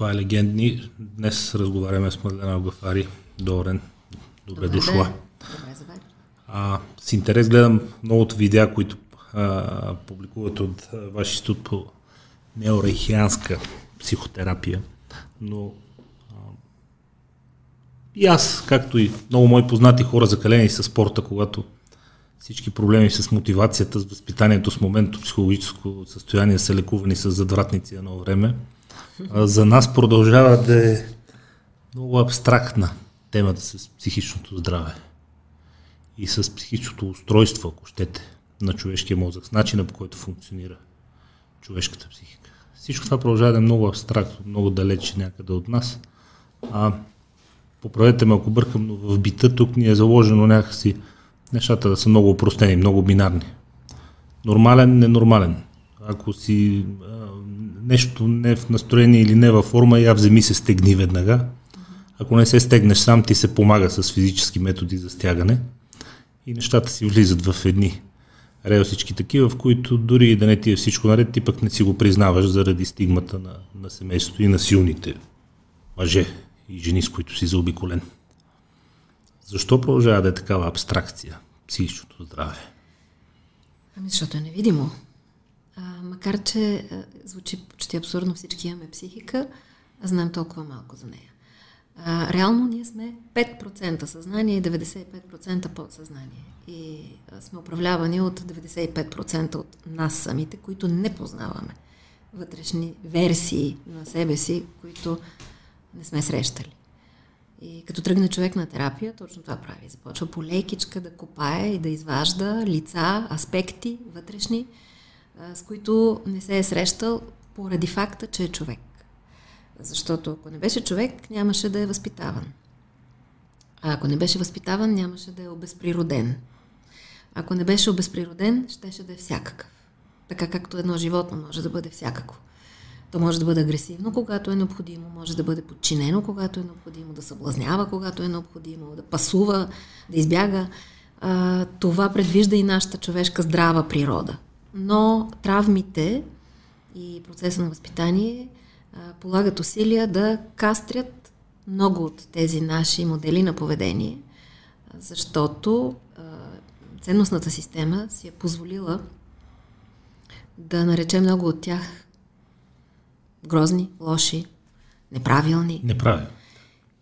Това е легендни. Днес разговаряме с Мадлена Гафари. Добре, добре дошла. Добре, а, с интерес гледам многото видеа, които а, публикуват от вашия институт по неорейхианска психотерапия, но а, и аз, както и много мои познати хора, закалени с спорта, когато всички проблеми с мотивацията, с възпитанието, с моментното психологическо състояние са лекувани с задвратници едно време, а, за нас продължава да е много абстрактна темата с психичното здраве и с психичното устройство, ако щете, на човешкия мозък, с начина по който функционира човешката психика. Всичко това продължава да е много абстрактно, много далече някъде от нас. А, поправете ме ако бъркам, но в бита тук ни е заложено някакси нещата да са много упростени, много бинарни. Нормален, ненормален. Ако си а, нещо не в настроение или не във форма, я вземи се стегни веднага. Ако не се стегнеш сам, ти се помага с физически методи за стягане и нещата си влизат в едни релсички такива, в които дори и да не ти е всичко наред, ти пък не си го признаваш заради стигмата на, на семейството и на силните мъже и жени, с които си заобиколен. Защо продължава да е такава абстракция психичното здраве? Ами защото е невидимо. Макар, че а, звучи почти абсурдно, всички имаме психика, знаем толкова малко за нея. А, реално ние сме 5% съзнание и 95% подсъзнание. И а, сме управлявани от 95% от нас самите, които не познаваме. Вътрешни версии на себе си, които не сме срещали. И като тръгне човек на терапия, точно това прави. Започва по лекичка да копае и да изважда лица, аспекти вътрешни, с които не се е срещал поради факта, че е човек. Защото ако не беше човек, нямаше да е възпитаван. А ако не беше възпитаван, нямаше да е обезприроден. Ако не беше обезприроден, щеше да е всякакъв. Така както едно животно може да бъде всякакво. То може да бъде агресивно, когато е необходимо, може да бъде подчинено, когато е необходимо, да съблазнява, когато е необходимо, да пасува, да избяга. А, това предвижда и нашата човешка здрава природа. Но травмите и процеса на възпитание полагат усилия да кастрят много от тези наши модели на поведение, защото а, ценностната система си е позволила да нарече много от тях грозни, лоши, неправилни. Неправилни.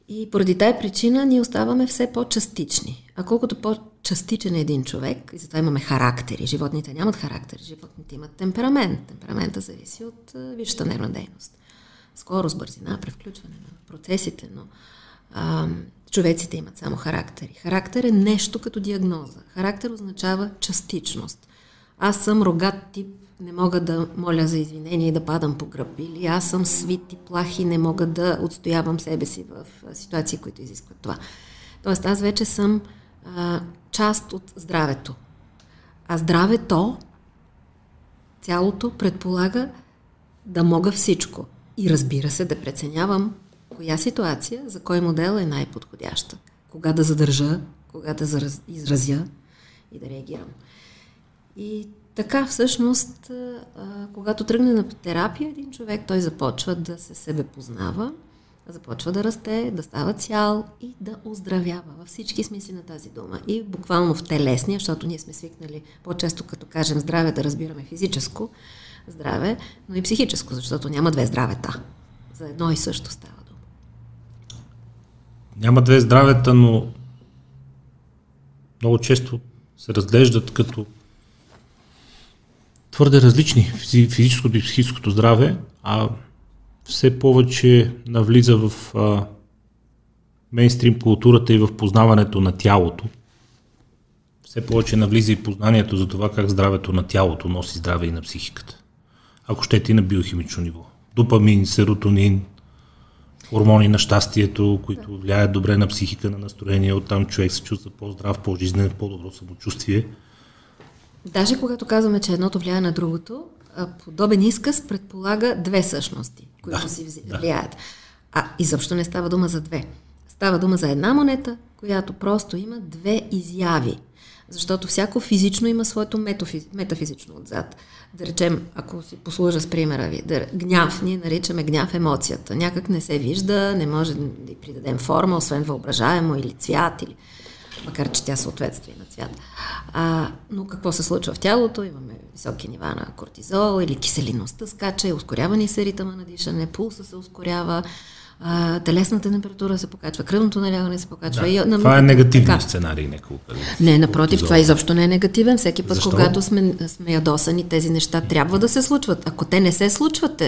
И поради тази причина ние оставаме все по-частични. А колкото по-частичен е един човек, и затова имаме характери. Животните нямат характер, животните имат темперамент. Темперамента зависи от висшата нервна дейност скорост, бързина, превключване на процесите, но а, човеците имат само характери. Характер е нещо като диагноза. Характер означава частичност. Аз съм рогат тип, не мога да моля за извинение и да падам по гръб. Или аз съм свит и плах и не мога да отстоявам себе си в ситуации, които изискват това. Тоест аз вече съм част от здравето. А здравето, цялото, предполага да мога всичко. И разбира се, да преценявам коя ситуация, за кой модел е най-подходяща. Кога да задържа, кога да изразя и да реагирам. И така, всъщност, когато тръгне на терапия, един човек, той започва да се себе познава, започва да расте, да става цял и да оздравява във всички смисли на тази дума. И буквално в телесния, защото ние сме свикнали по-често, като кажем здраве, да разбираме физическо, здраве, но и психическо, защото няма две здравета. За едно и също става дума. Няма две здравета, но много често се разглеждат като твърде различни физическото и психическото здраве, а все повече навлиза в а, мейнстрим културата и в познаването на тялото. Все повече навлиза и познанието за това как здравето на тялото носи здраве и на психиката ако щете на биохимично ниво. Допамин, серотонин, хормони на щастието, които влияят добре на психика, на настроение, оттам човек се чувства по-здрав, по-жизнен, по-добро самочувствие. Даже когато казваме, че едното влияе на другото, подобен изказ предполага две същности, които да, си влияят. Да. А изобщо не става дума за две. Става дума за една монета, която просто има две изяви. Защото всяко физично има своето метафиз... метафизично отзад. Да речем, ако си послужа с примера ви, да, гняв, ние наричаме гняв емоцията. Някак не се вижда, не може да й придадем форма, освен въображаемо или цвят, или макар че тя съответства на цвят. А, но какво се случва в тялото? Имаме високи нива на кортизол или киселинността скача, ускорява ни се ритъма на дишане, пулса се ускорява, а, телесната температура се покачва, кръвното налягане се покачва. Да. И, на, това е негативен сценарий, нека Не, напротив, това изобщо не е негативен. Всеки път, Защо? когато сме, сме ядосани, тези неща трябва да се случват. Ако те не се случват,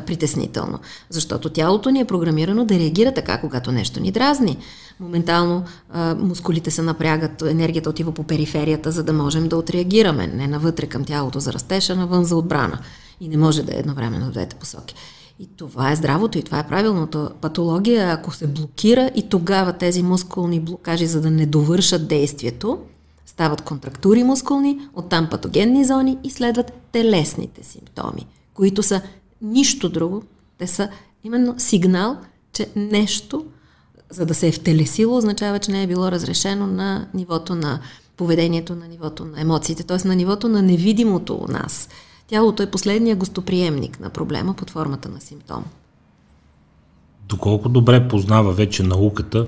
притеснително. Защото тялото ни е програмирано да реагира така, когато нещо ни дразни. Моментално а, мускулите се напрягат, енергията отива по периферията, за да можем да отреагираме. Не навътре към тялото за растеж, а навън за отбрана. И не може да е едновременно в двете посоки. И това е здравото и това е правилното. Патология, ако се блокира и тогава тези мускулни блокажи, за да не довършат действието, стават контрактури мускулни, оттам патогенни зони и следват телесните симптоми, които са нищо друго. Те са именно сигнал, че нещо, за да се е втелесило, означава, че не е било разрешено на нивото на поведението, на нивото на емоциите, т.е. на нивото на невидимото у нас. Тялото е последния гостоприемник на проблема под формата на симптом. Доколко добре познава вече науката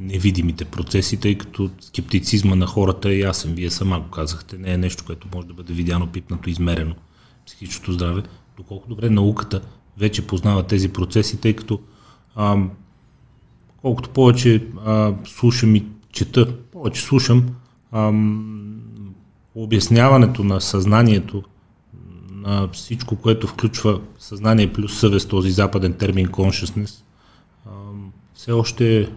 невидимите процеси, тъй като скептицизма на хората е ясен. Вие сама го казахте. Не е нещо, което може да бъде видяно, пипнато, измерено. Психичното здраве. Доколко добре науката вече познава тези процеси, тъй като ам, колкото повече а, слушам и чета, повече слушам, ам, обясняването на съзнанието на всичко, което включва съзнание плюс съвест, този западен термин consciousness, все още е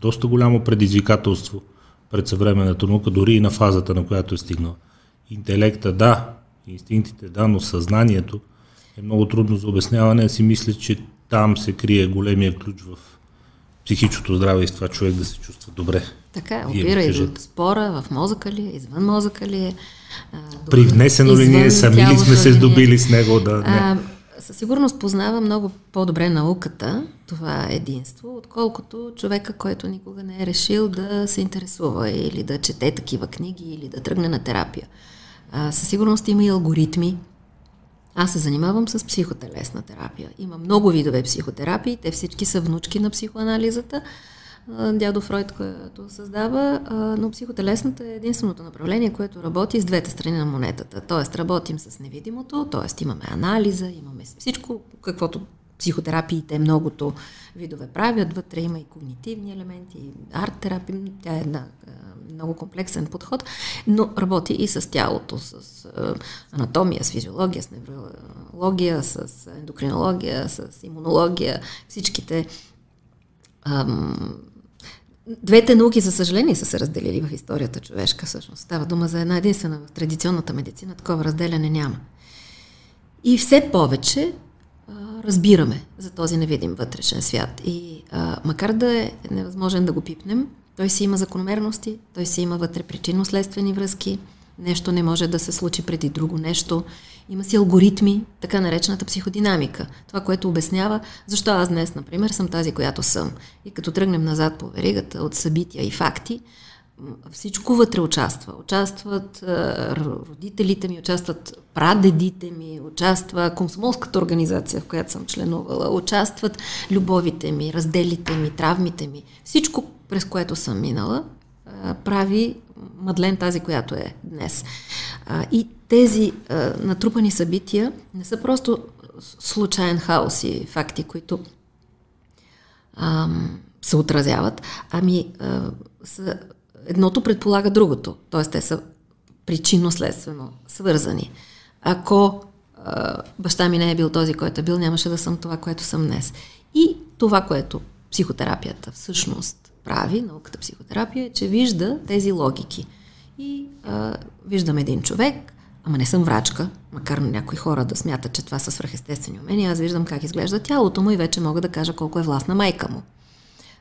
доста голямо предизвикателство пред съвременната наука, дори и на фазата, на която е стигнала. Интелекта, да, инстинктите, да, но съзнанието е много трудно за обясняване. Си мисля, че там се крие големия ключ в психичното здраве и с това човек да се чувства добре. Така е, опира и до спора, в мозъка ли е, извън мозъка ли е. Привнесено ли ние, сами ли сме се здобили с него? Да, не. А, със сигурност познава много по-добре науката, това е единство, отколкото човека, който никога не е решил да се интересува или да чете такива книги или да тръгне на терапия. А, със сигурност има и алгоритми. Аз се занимавам с психотелесна терапия. Има много видове психотерапии, те всички са внучки на психоанализата дядо Фройд, който създава, но психотелесната е единственото направление, което работи с двете страни на монетата. Тоест, работим с невидимото, т.е. имаме анализа, имаме всичко, каквото психотерапиите многото видове правят. Вътре има и когнитивни елементи, арт-терапия, тя е една много комплексен подход, но работи и с тялото, с анатомия, с физиология, с неврология, с ендокринология, с имунология, всичките ам, Двете науки, за съжаление, са се разделили в историята човешка, всъщност. Става дума за една единствена. В традиционната медицина такова разделяне няма. И все повече разбираме за този невидим вътрешен свят. И а, макар да е невъзможен да го пипнем, той си има закономерности, той си има вътре причинно-следствени връзки, нещо не може да се случи преди друго нещо. Има си алгоритми, така наречената психодинамика. Това, което обяснява защо аз днес, например, съм тази, която съм. И като тръгнем назад по веригата от събития и факти, всичко вътре участва. Участват родителите ми, участват прадедите ми, участва комсомолската организация, в която съм членувала, участват любовите ми, разделите ми, травмите ми. Всичко, през което съм минала, прави Мадлен тази, която е днес. И тези натрупани събития не са просто случайен хаос и факти, които се отразяват, ами са едното предполага другото. Т.е. те са причинно-следствено свързани. Ако а, баща ми не е бил този, който е бил, нямаше да съм това, което съм днес. И това, което психотерапията всъщност прави, науката психотерапия, е, че вижда тези логики. И а, виждам един човек, ама не съм врачка, макар на някои хора да смятат, че това са свръхестествени умения, аз виждам как изглежда тялото му и вече мога да кажа колко е властна майка му.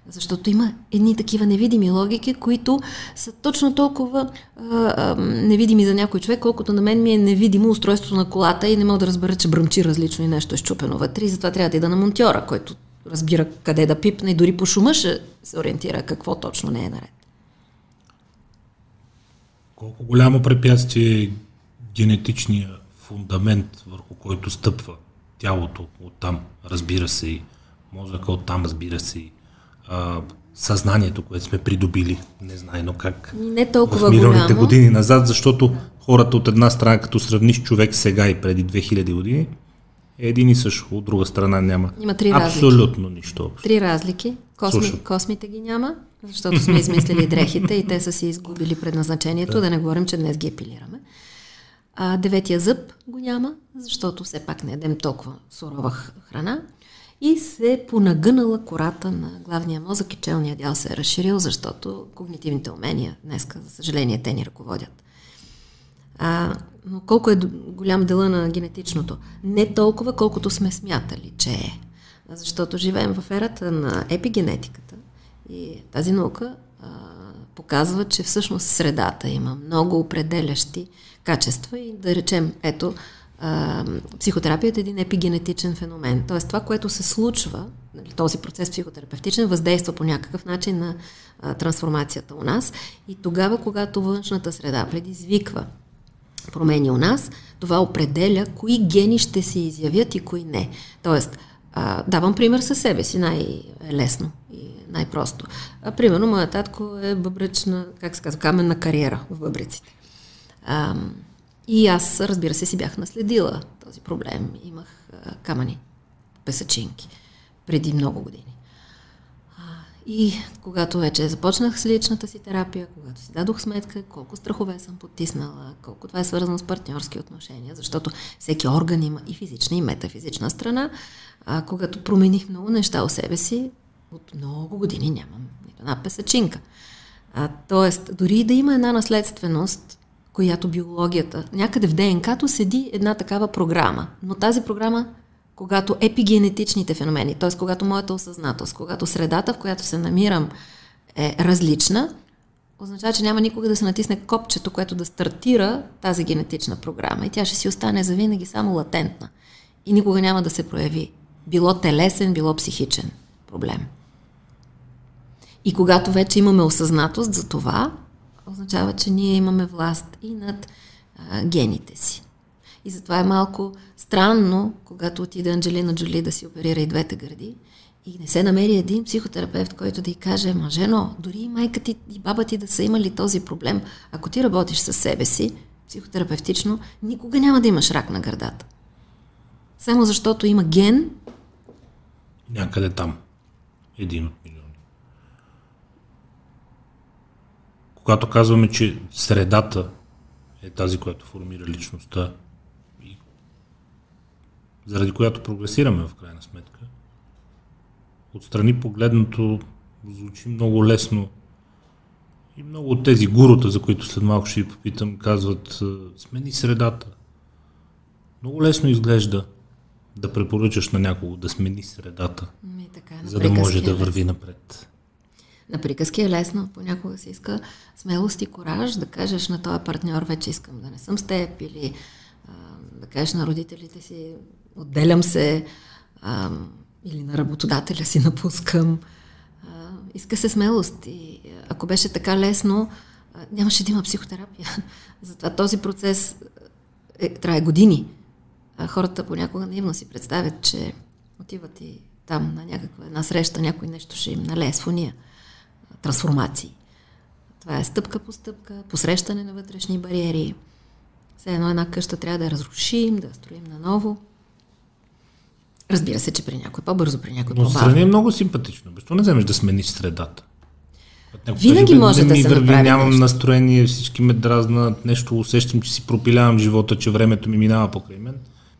Защото има едни такива невидими логики, които са точно толкова а, невидими за някой човек, колкото на мен ми е невидимо устройството на колата и не мога да разбера, че бръмчи различно и нещо е щупено вътре. И затова трябва да ида на монтьора, който разбира къде да пипне и дори по шума ще се ориентира какво точно не е наред. колко голямо препятствие е генетичния фундамент, върху който стъпва тялото оттам, разбира се, и мозъка оттам, разбира се, и а, съзнанието, което сме придобили, не но как не толкова в миналите голямо. години назад, защото хората от една страна, като сравниш човек сега и преди 2000 години, е един и също, от друга страна няма. Има три Абсолютно разлики. нищо общо. Три разлики. Косми, космите ги няма, защото сме измислили дрехите и те са си изгубили предназначението, да, да не говорим, че днес ги епилираме. А деветия зъб го няма, защото все пак не едем толкова сурова храна. И се понагънала кората на главния мозък и челния дял се е разширил, защото когнитивните умения днеска, за съжаление, те ни ръководят. А, но колко е голям дела на генетичното? Не толкова, колкото сме смятали, че е. Защото живеем в ерата на епигенетиката и тази наука а, показва, че всъщност средата има много определящи качества и да речем, ето, психотерапията е един епигенетичен феномен. Тоест това, което се случва, нали, този процес психотерапевтичен, въздейства по някакъв начин на а, трансформацията у нас и тогава, когато външната среда предизвиква промени у нас, това определя кои гени ще се изявят и кои не. Тоест, а, давам пример със себе си, най-лесно и най-просто. А, примерно, моят татко е бъбречна, как се казва, каменна кариера в бъбреците. А, и аз, разбира се, си бях наследила този проблем. Имах камъни, песачинки, преди много години. И когато вече започнах с личната си терапия, когато си дадох сметка колко страхове съм потиснала, колко това е свързано с партньорски отношения, защото всеки орган има и физична, и метафизична страна, а, когато промених много неща у себе си, от много години нямам нито една песачинка. А, тоест, дори да има една наследственост, която биологията, някъде в ДНК-то седи една такава програма, но тази програма, когато епигенетичните феномени, т.е. когато моята осъзнатост, когато средата, в която се намирам, е различна, означава, че няма никога да се натисне копчето, което да стартира тази генетична програма. И тя ще си остане завинаги само латентна. И никога няма да се прояви. Било телесен, било психичен проблем. И когато вече имаме осъзнатост за това, означава, че ние имаме власт и над а, гените си. И затова е малко странно, когато отиде Анджелина Джоли да си оперира и двете гърди и не се намери един психотерапевт, който да й каже, ма жено, дори и майка ти и баба ти да са имали този проблем, ако ти работиш със себе си, психотерапевтично, никога няма да имаш рак на гърдата. Само защото има ген. Някъде там. Един от Когато казваме, че средата е тази, която формира личността и заради която прогресираме в крайна сметка, отстрани погледното звучи много лесно и много от тези гурута, за които след малко ще ви попитам, казват смени средата. Много лесно изглежда да препоръчаш на някого да смени средата, Ми, така, за да може да върви напред. На приказки е лесно, понякога се иска смелост и кораж да кажеш на този партньор, вече искам да не съм с теб или а, да кажеш на родителите си, отделям се а, или на работодателя си напускам. А, иска се смелост и ако беше така лесно, а, нямаше да има психотерапия. Затова този процес е, трае години. А хората понякога наивно си представят, че отиват и там на някаква една среща, някой нещо ще им налее с фония трансформации. Това е стъпка по стъпка, посрещане на вътрешни бариери. Все едно една къща трябва да я разрушим, да я строим наново. Разбира се, че при някой по-бързо, при някой Но по-бавно. е много симпатично. Защо не вземеш да смениш средата? Винаги може да ми се върви, направи Нямам нещо. настроение, всички ме дразнат, нещо усещам, че си пропилявам живота, че времето ми минава покрай мен.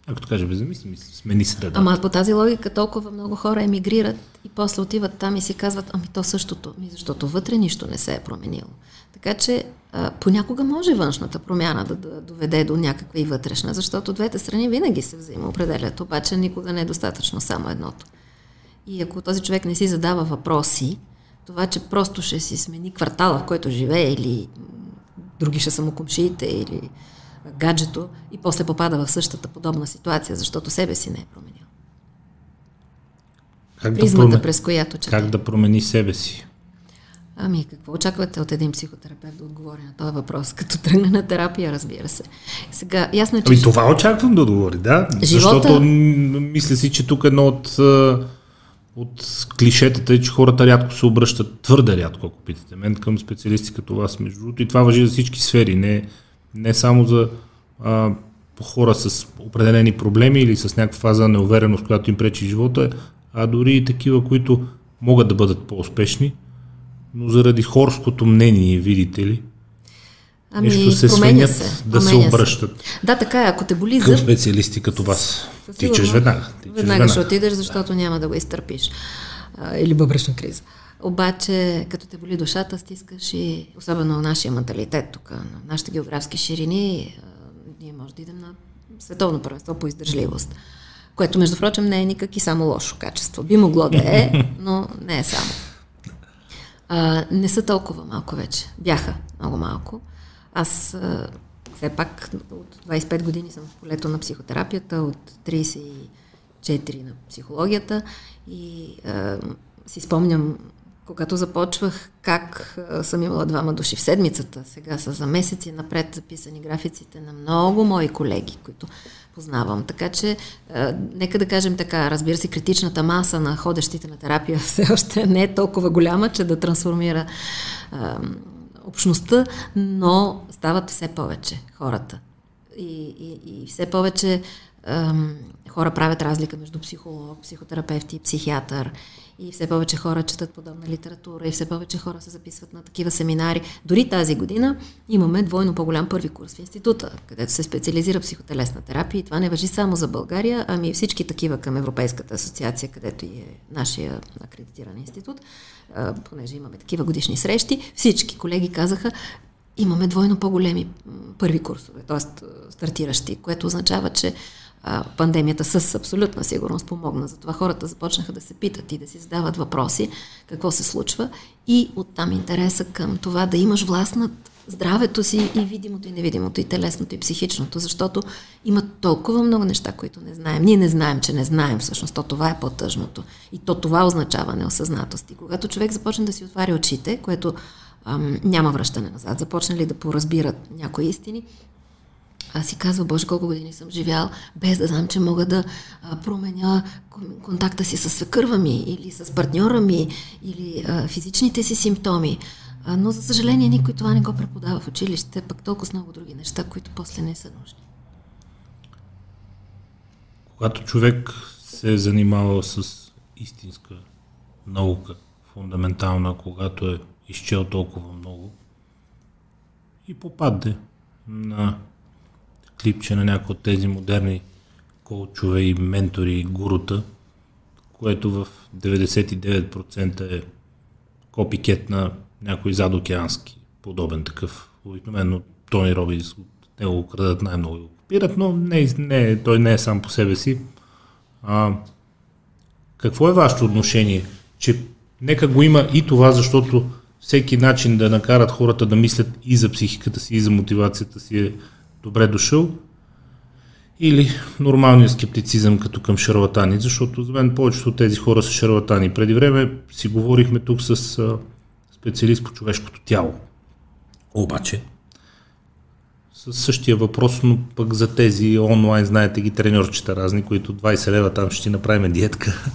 Ако каже, бе, замисли, смени средата. Ама по тази логика толкова много хора емигрират и после отиват там и си казват, ами то същото, ми защото вътре нищо не се е променило. Така че а, понякога може външната промяна да, да доведе до някаква и вътрешна, защото двете страни винаги се взаимоопределят, обаче никога не е достатъчно само едното. И ако този човек не си задава въпроси, това, че просто ще си смени квартала, в който живее, или други ще са му комшиите, или гаджето, и после попада в същата подобна ситуация, защото себе си не е променил. как, Призмата, проме- през която чете. как да промени себе си? Ами, какво очаквате от един психотерапевт да отговори на този въпрос, като тръгне на терапия, разбира се. Сега, ясно е, че... Ами това очаквам да отговори, да. Живота... Защото мисля си, че тук едно от, от клишетата е, че хората рядко се обръщат, твърде рядко, ако питате мен, към специалисти като вас, между другото. И това въжи за всички сфери, не, не само за а, хора с определени проблеми или с някаква фаза неувереност, която им пречи живота, а дори и такива, които могат да бъдат по-успешни, но заради хорското мнение, видите ли, Ами, нещо се свинят се, да се обръщат. Се. Да, така е, ако те боли Към специалисти като вас. Тичаш веднага. Веднага ще отидеш, защото няма да го изтърпиш. А, или бъбречна криза. Обаче, като те боли душата, стискаш и, особено нашия менталитет тук, на нашите географски ширини, ние може да идем на световно първенство по издържливост. Което, между прочим, не е никак и само лошо качество. Би могло да е, но не е само. А, не са толкова малко вече. Бяха много малко. Аз а, все пак от 25 години съм в полето на психотерапията, от 34 на психологията и а, си спомням, когато започвах, как съм имала двама души в седмицата. Сега са за месеци напред записани графиците на много мои колеги, които познавам. Така че, а, нека да кажем така, разбира се, критичната маса на ходещите на терапия все още не е толкова голяма, че да трансформира а, общността, но стават все повече хората. И, и, и все повече ам, хора правят разлика между психолог, психотерапевт и психиатър. И все повече хора четат подобна литература и все повече хора се записват на такива семинари. Дори тази година имаме двойно по-голям първи курс в института, където се специализира психотелесна терапия. И това не въжи само за България, ами и всички такива към Европейската асоциация, където и е нашия акредитиран институт, понеже имаме такива годишни срещи. Всички колеги казаха, имаме двойно по-големи първи курсове, т.е. стартиращи, което означава, че пандемията с абсолютна сигурност помогна. Затова хората започнаха да се питат и да си задават въпроси какво се случва и оттам интереса към това да имаш власт над здравето си и видимото и невидимото, и телесното, и психичното, защото има толкова много неща, които не знаем. Ние не знаем, че не знаем всъщност. То това е по-тъжното. И то това означава неосъзнатост. И когато човек започне да си отваря очите, което ам, няма връщане назад, започне ли да поразбират някои истини, аз си казва, Боже, колко години съм живял, без да знам, че мога да променя контакта си с свекърва ми или с партньора ми или а, физичните си симптоми. А, но, за съжаление, никой това не го преподава в училище, пък толкова много други неща, които после не са нужни. Когато човек се е занимавал с истинска наука, фундаментална, когато е изчел толкова много и попадне на клипче на някои от тези модерни коучове и ментори и гурута, което в 99% е копикет на някой задокеански, подобен такъв. Обикновено Тони Робинс от него го крадат най-много и го копират, но не, не, той не е сам по себе си. А, какво е вашето отношение? Че нека го има и това, защото всеки начин да накарат хората да мислят и за психиката си, и за мотивацията си е добре дошъл, или нормалният скептицизъм като към шарлатани, защото за мен повечето от тези хора са шарлатани. Преди време си говорихме тук с специалист по човешкото тяло. Обаче, с същия въпрос, но пък за тези онлайн, знаете ги, треньорчета разни, които 20 лева там ще ти направим диетка.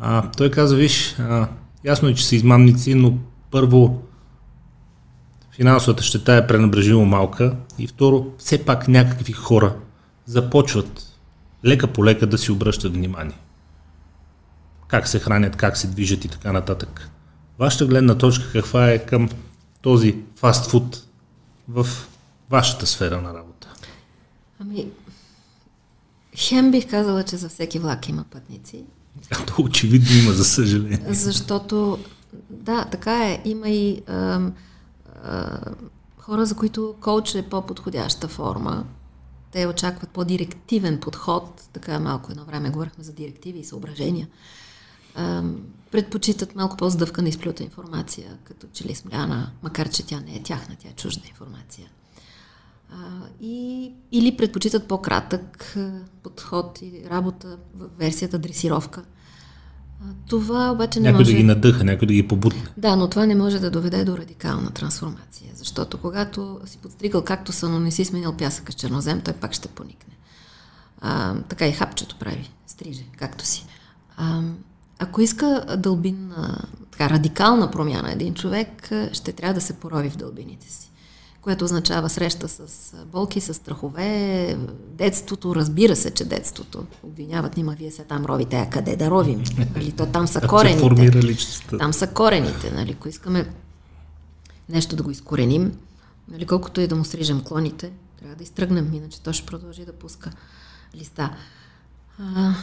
А, той каза, виж, а, ясно е, че са измамници, но първо финансовата щета е пренабрежимо малка и второ, все пак някакви хора започват лека по лека да си обръщат внимание. Как се хранят, как се движат и така нататък. Вашата гледна точка каква е към този фастфуд в вашата сфера на работа? Ами, хем бих казала, че за всеки влак има пътници. А то очевидно има, за съжаление. Защото, да, така е. Има и ам, хора, за които коуч е по-подходяща форма. Те очакват по-директивен подход. Така малко едно време говорихме за директиви и съображения. А, предпочитат малко по-здъвкана изплюта информация, като че ли смляна, макар че тя не е тяхна, тя е чужда информация. А, и, или предпочитат по-кратък подход и работа в версията дресировка. Това обаче не някой може... да ги надъха, някой да ги побутне. Да, но това не може да доведе до радикална трансформация, защото когато си подстригал както са, но не си сменил пясъка с чернозем, той пак ще поникне. А, така и хапчето прави, стриже, както си. А, ако иска дълбинна, така радикална промяна един човек, ще трябва да се порови в дълбините си което означава среща с болки, с страхове, детството, разбира се, че детството. Обвиняват нима, вие се там ровите, а къде да ровим? Нали? То там са корените. Там са корените, нали? Ако искаме нещо да го изкореним, нали? колкото и да му срижем клоните, трябва да изтръгнем, иначе то ще продължи да пуска листа. А,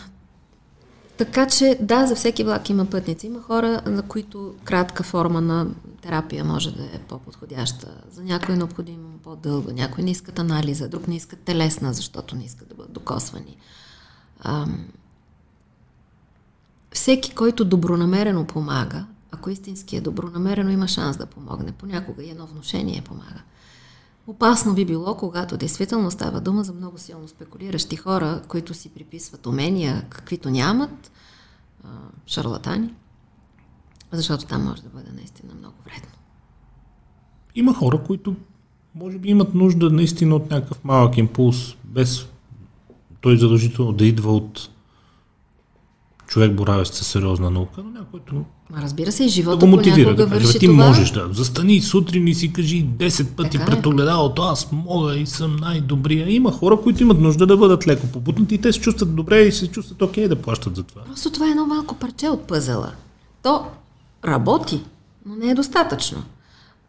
така че, да, за всеки влак има пътници. Има хора, на които кратка форма на терапия може да е по-подходяща. За някой е необходимо по-дълго, някой не искат анализа, друг не искат телесна, защото не искат да бъдат докосвани. Ам... Всеки, който добронамерено помага, ако истински е добронамерено, има шанс да помогне. Понякога и едно вношение помага. Опасно би било, когато действително става дума за много силно спекулиращи хора, които си приписват умения, каквито нямат, шарлатани, защото там може да бъде наистина много вредно. Има хора, които може би имат нужда наистина от някакъв малък импулс, без той задължително да идва от човек боравещ със сериозна наука, но някой, Разбира се, и живота да го мотивира, да каже, ти това. можеш да застани сутрин и си кажи 10 пъти така е. пред огледалото, аз мога и съм най-добрия. Има хора, които имат нужда да бъдат леко побутнати и те се чувстват добре и се чувстват окей да плащат за това. Просто това е едно малко парче от пъзела. То работи, но не е достатъчно.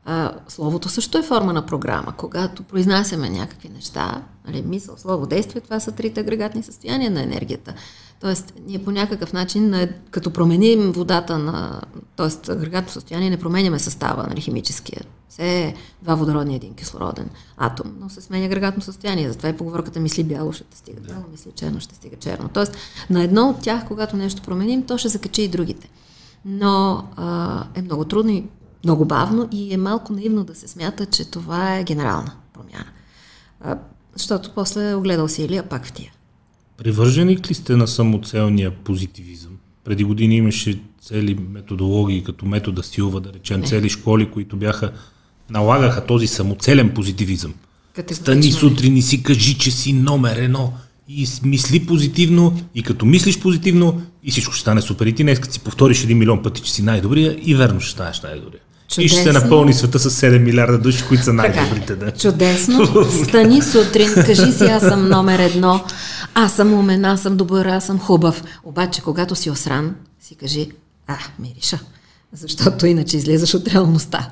А, словото също е форма на програма. Когато произнасяме някакви неща, нали, мисъл, слово, действие, това са трите агрегатни състояния на енергията. Тоест, ние по някакъв начин, като променим водата на... Тоест, агрегатно състояние, не променяме състава, нали, химическия. Все е два водородни, един кислороден атом, но се сменя агрегатно състояние. Затова и поговорката мисли бяло, ще стига бяло, мисли черно, ще стига черно. Тоест, на едно от тях, когато нещо променим, то ще закачи и другите. Но а, е много трудно и много бавно и е малко наивно да се смята, че това е генерална промяна. А, защото после огледал си Илия пак в тия. Привърженик ли сте на самоцелния позитивизъм? Преди години имаше цели методологии, като метода Силва, да речем, цели школи, които бяха налагаха този самоцелен позитивизъм. Стани сутрин и си кажи, че си номер едно и мисли позитивно и като мислиш позитивно и всичко ще стане супер. И ти днес като си повториш един милион пъти, че си най-добрия и верно ще станеш най-добрия. Чудесно. И ще се напълни света с 7 милиарда души, които са най-добрите. Да. Чудесно. Стани сутрин, кажи си, аз съм номер едно, аз съм умен, аз съм добър, аз съм хубав. Обаче, когато си осран, си кажи, а, мириша, защото иначе излизаш от реалността.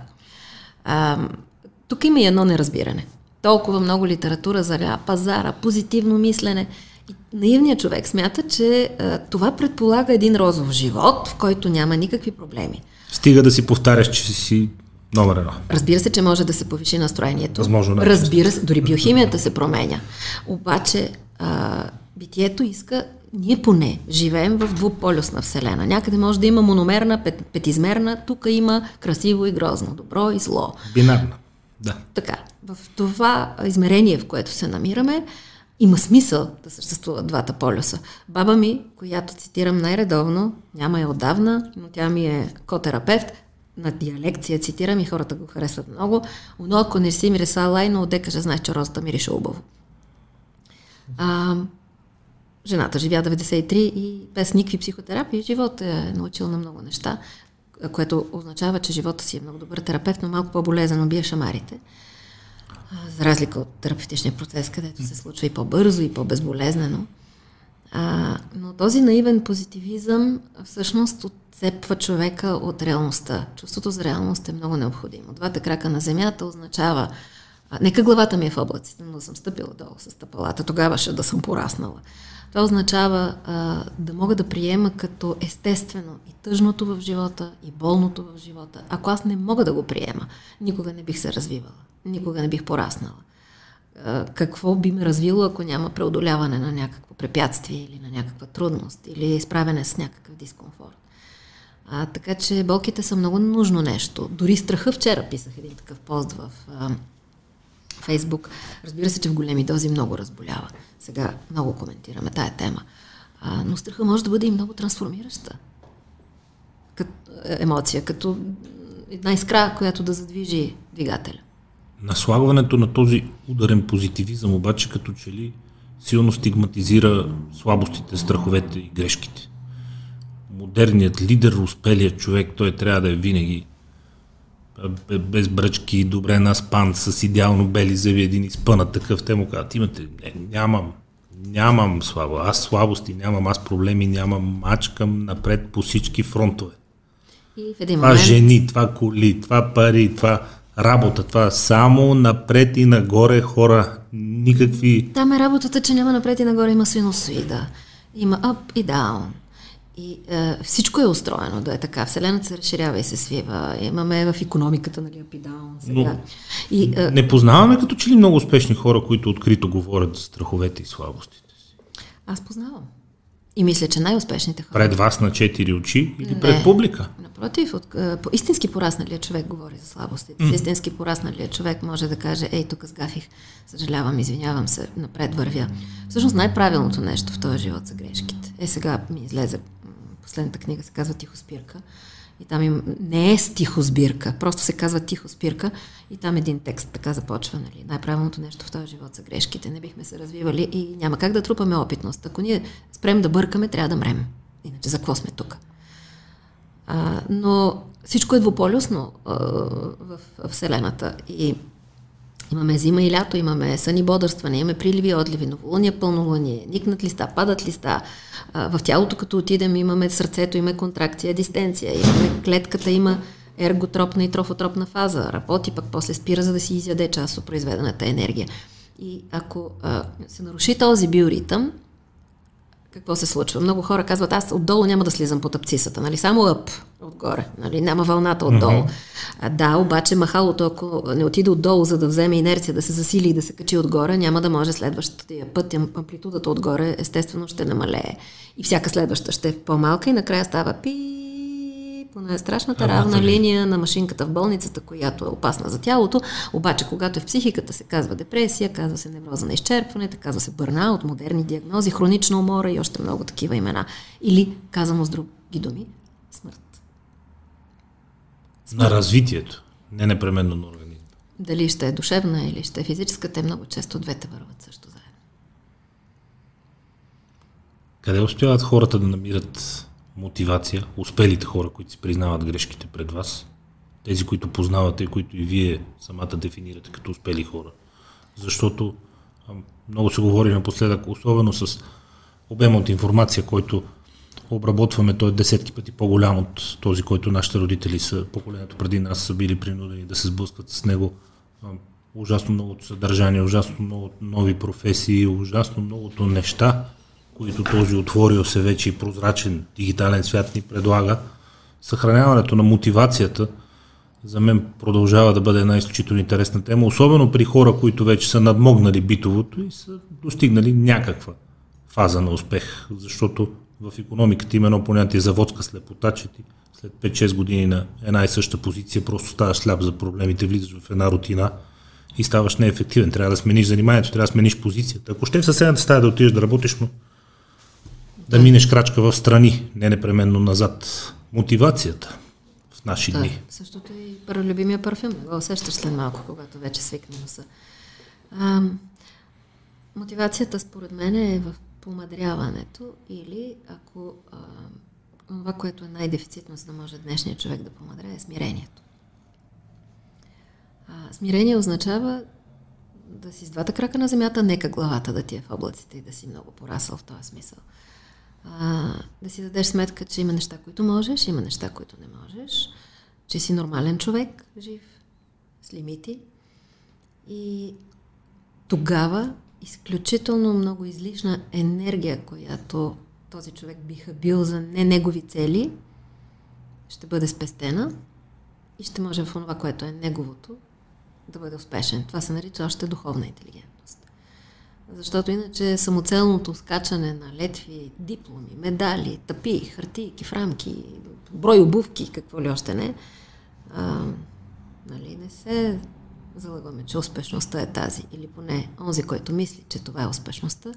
А, тук има и едно неразбиране. Толкова много литература за пазара, позитивно мислене. И наивният човек смята, че а, това предполага един розов живот, в който няма никакви проблеми. Стига да си повтаряш, че си номер едно. Разбира се, че може да се повиши настроението. Възможно да. Разбира се, дори биохимията се променя. Обаче а, битието иска, ние поне живеем в двуполюсна вселена. Някъде може да има мономерна, пет, петизмерна, тук има красиво и грозно, добро и зло. Бинарна, да. Така, в това измерение, в което се намираме, има смисъл да съществуват двата полюса. Баба ми, която цитирам най-редовно, няма я отдавна, но тя ми е котерапевт, на диалекция цитирам и хората го харесват много. Но ако не си мириса лайно, де каже, знаеш, че розата мирише убаво. А, жената живя 93 и без никакви психотерапии живот е научил на много неща, което означава, че живота си е много добър терапевт, но малко по-болезнено бие шамарите за разлика от терапевтичния процес, където се случва и по-бързо, и по-безболезнено. А, но този наивен позитивизъм всъщност отцепва човека от реалността. Чувството за реалност е много необходимо. Двата крака на земята означава а, нека главата ми е в облаците, но съм стъпила долу с стъпалата, тогава ще да съм пораснала. Това означава а, да мога да приема като естествено и тъжното в живота, и болното в живота. Ако аз не мога да го приема, никога не бих се развивала никога не бих пораснала. Какво би ме развило, ако няма преодоляване на някакво препятствие или на някаква трудност или изправене с някакъв дискомфорт. А, така че болките са много нужно нещо. Дори страха вчера писах един такъв пост в а, Фейсбук. Разбира се, че в големи дози много разболява. Сега много коментираме тая тема. А, но страха може да бъде и много трансформираща. като емоция, като една искра, която да задвижи двигателя. Наслагването на този ударен позитивизъм обаче като че ли силно стигматизира слабостите, страховете и грешките. Модерният лидер, успелият човек, той трябва да е винаги без бръчки, добре наспан, с идеално бели зъби, един изпънат такъв. Те му казват, имате, не, нямам, нямам слабо, аз слабости нямам, аз проблеми нямам, мачкам напред по всички фронтове. И в един това момент... жени, това коли, това пари, това работа, това само напред и нагоре хора, никакви... Там е работата, че няма напред и нагоре, има синусоида, има up и down. И е, всичко е устроено да е така. Вселената се разширява и се свива. Имаме в економиката, нали, сега. Но, и, е, не познаваме като че ли много успешни хора, които открито говорят за страховете и слабостите си. Аз познавам. И мисля, че най-успешните хора. Пред вас на четири очи или не, пред публика? Напротив, от, по, истински порасналият човек говори за слабостите. Mm. Истински порасналият човек може да каже, ей, тук сгафих, съжалявам, извинявам се, напред вървя. Всъщност най-правилното нещо в този живот са грешките. Е, сега ми излезе последната книга, се казва Тихоспирка. И там им, не е стихосбирка, просто се казва тихоспирка и там един текст така започва. Нали. Най-правилното нещо в този живот са грешките. Не бихме се развивали и няма как да трупаме опитност. Ако ние спрем да бъркаме, трябва да мрем. Иначе за какво сме тук? А, но всичко е двуполюсно а, в, в Вселената. И Имаме зима и лято, имаме сън и бодърстване, имаме приливи и отливи, новолуние, пълнолуние, никнат листа, падат листа. в тялото, като отидем, имаме сърцето, има контракция, дистенция, имаме клетката, има ерготропна и трофотропна фаза. Работи, пък после спира, за да си изяде част от произведената енергия. И ако а, се наруши този биоритъм, какво се случва? Много хора казват, аз отдолу няма да слизам по тъпцисата, нали? Само ъп отгоре, нали? Няма вълната отдолу. Mm-hmm. А, да, обаче махалото, ако не отиде отдолу, за да вземе инерция, да се засили и да се качи отгоре, няма да може следващия път, амплитудата отгоре естествено ще намалее. И всяка следваща ще е по-малка и накрая става пи по най-страшната равна линия на машинката в болницата, която е опасна за тялото, обаче когато е в психиката се казва депресия, казва се невроза на изчерпване, казва се бърна от модерни диагнози, хронична умора и още много такива имена. Или, казано с други думи, смърт. смърт. На развитието, не непременно на организма. Дали ще е душевна или ще е физическа, те много често двете върват също заедно. Къде успяват хората да намират мотивация, успелите хора, които си признават грешките пред вас, тези, които познавате, които и вие самата дефинирате като успели хора. Защото много се говори напоследък, особено с обема от информация, който обработваме, той е десетки пъти по-голям от този, който нашите родители са, поколението преди нас са били принудени да се сблъскат с него. Ужасно многото съдържание, ужасно много нови професии, ужасно многото неща, които този отворил се вече и прозрачен дигитален свят ни предлага, съхраняването на мотивацията за мен продължава да бъде една изключително интересна тема, особено при хора, които вече са надмогнали битовото и са достигнали някаква фаза на успех, защото в економиката има едно понятие заводска слепота, че ти след 5-6 години на една и съща позиция просто ставаш сляп за проблемите, влизаш в една рутина и ставаш неефективен. Трябва да смениш заниманието, трябва да смениш позицията. Ако ще в съседната стая да отидеш да работиш, но да минеш крачка в страни, не непременно назад. Мотивацията в наши да, дни. Същото и любимия парфюм. Го усещаш след малко, когато вече свикне носа. А, мотивацията, според мен, е в помадряването или ако а, това, което е най-дефицитно, за да може днешният човек да помадря, е смирението. А, смирение означава да си с двата крака на земята, нека главата да ти е в облаците и да си много порасъл в този смисъл а, да си дадеш сметка, че има неща, които можеш, има неща, които не можеш, че си нормален човек, жив, с лимити. И тогава изключително много излишна енергия, която този човек биха бил за не негови цели, ще бъде спестена и ще може в това, което е неговото, да бъде успешен. Това се нарича още духовна интелигентност. Защото иначе самоцелното скачане на летви, дипломи, медали, тъпи, хартийки, фрамки, брой обувки, какво ли още не, а, нали, не се залъгваме, че успешността е тази. Или поне онзи, който мисли, че това е успешността,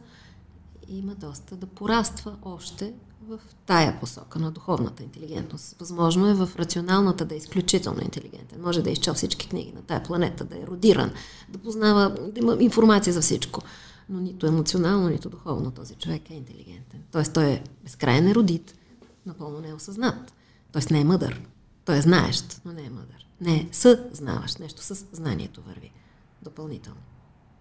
има доста да пораства още в тая посока на духовната интелигентност. Възможно е в рационалната да е изключително интелигентен. Може да е изчел всички книги на тая планета, да е родиран, да познава, да има информация за всичко. Но нито емоционално, нито духовно този човек е интелигентен. Тоест той е безкрайен еродит, напълно не е осъзнат. Тоест не е мъдър. Той е знаещ, но не е мъдър. Не е съзнаващ. Нещо с знанието върви допълнително.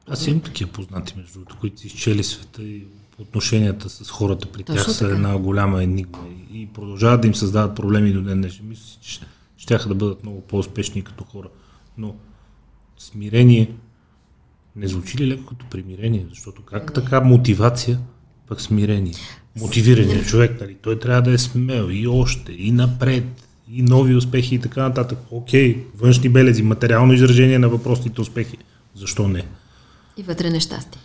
Аз имам такива познати, между другото, които си изчели света и отношенията с хората при Точно тях са така. една голяма енигма и продължават да им създават проблеми до ден днешен. Мисля, че ще да бъдат много по-успешни като хора. Но смирение не звучи ли леко като примирение? Защото как не. така мотивация, пък смирение? Мотивираният човек, нали? той трябва да е смел и още, и напред, и нови успехи и така нататък. Окей, външни белези, материално изражение на въпросните успехи. Защо не? И вътре нещастие.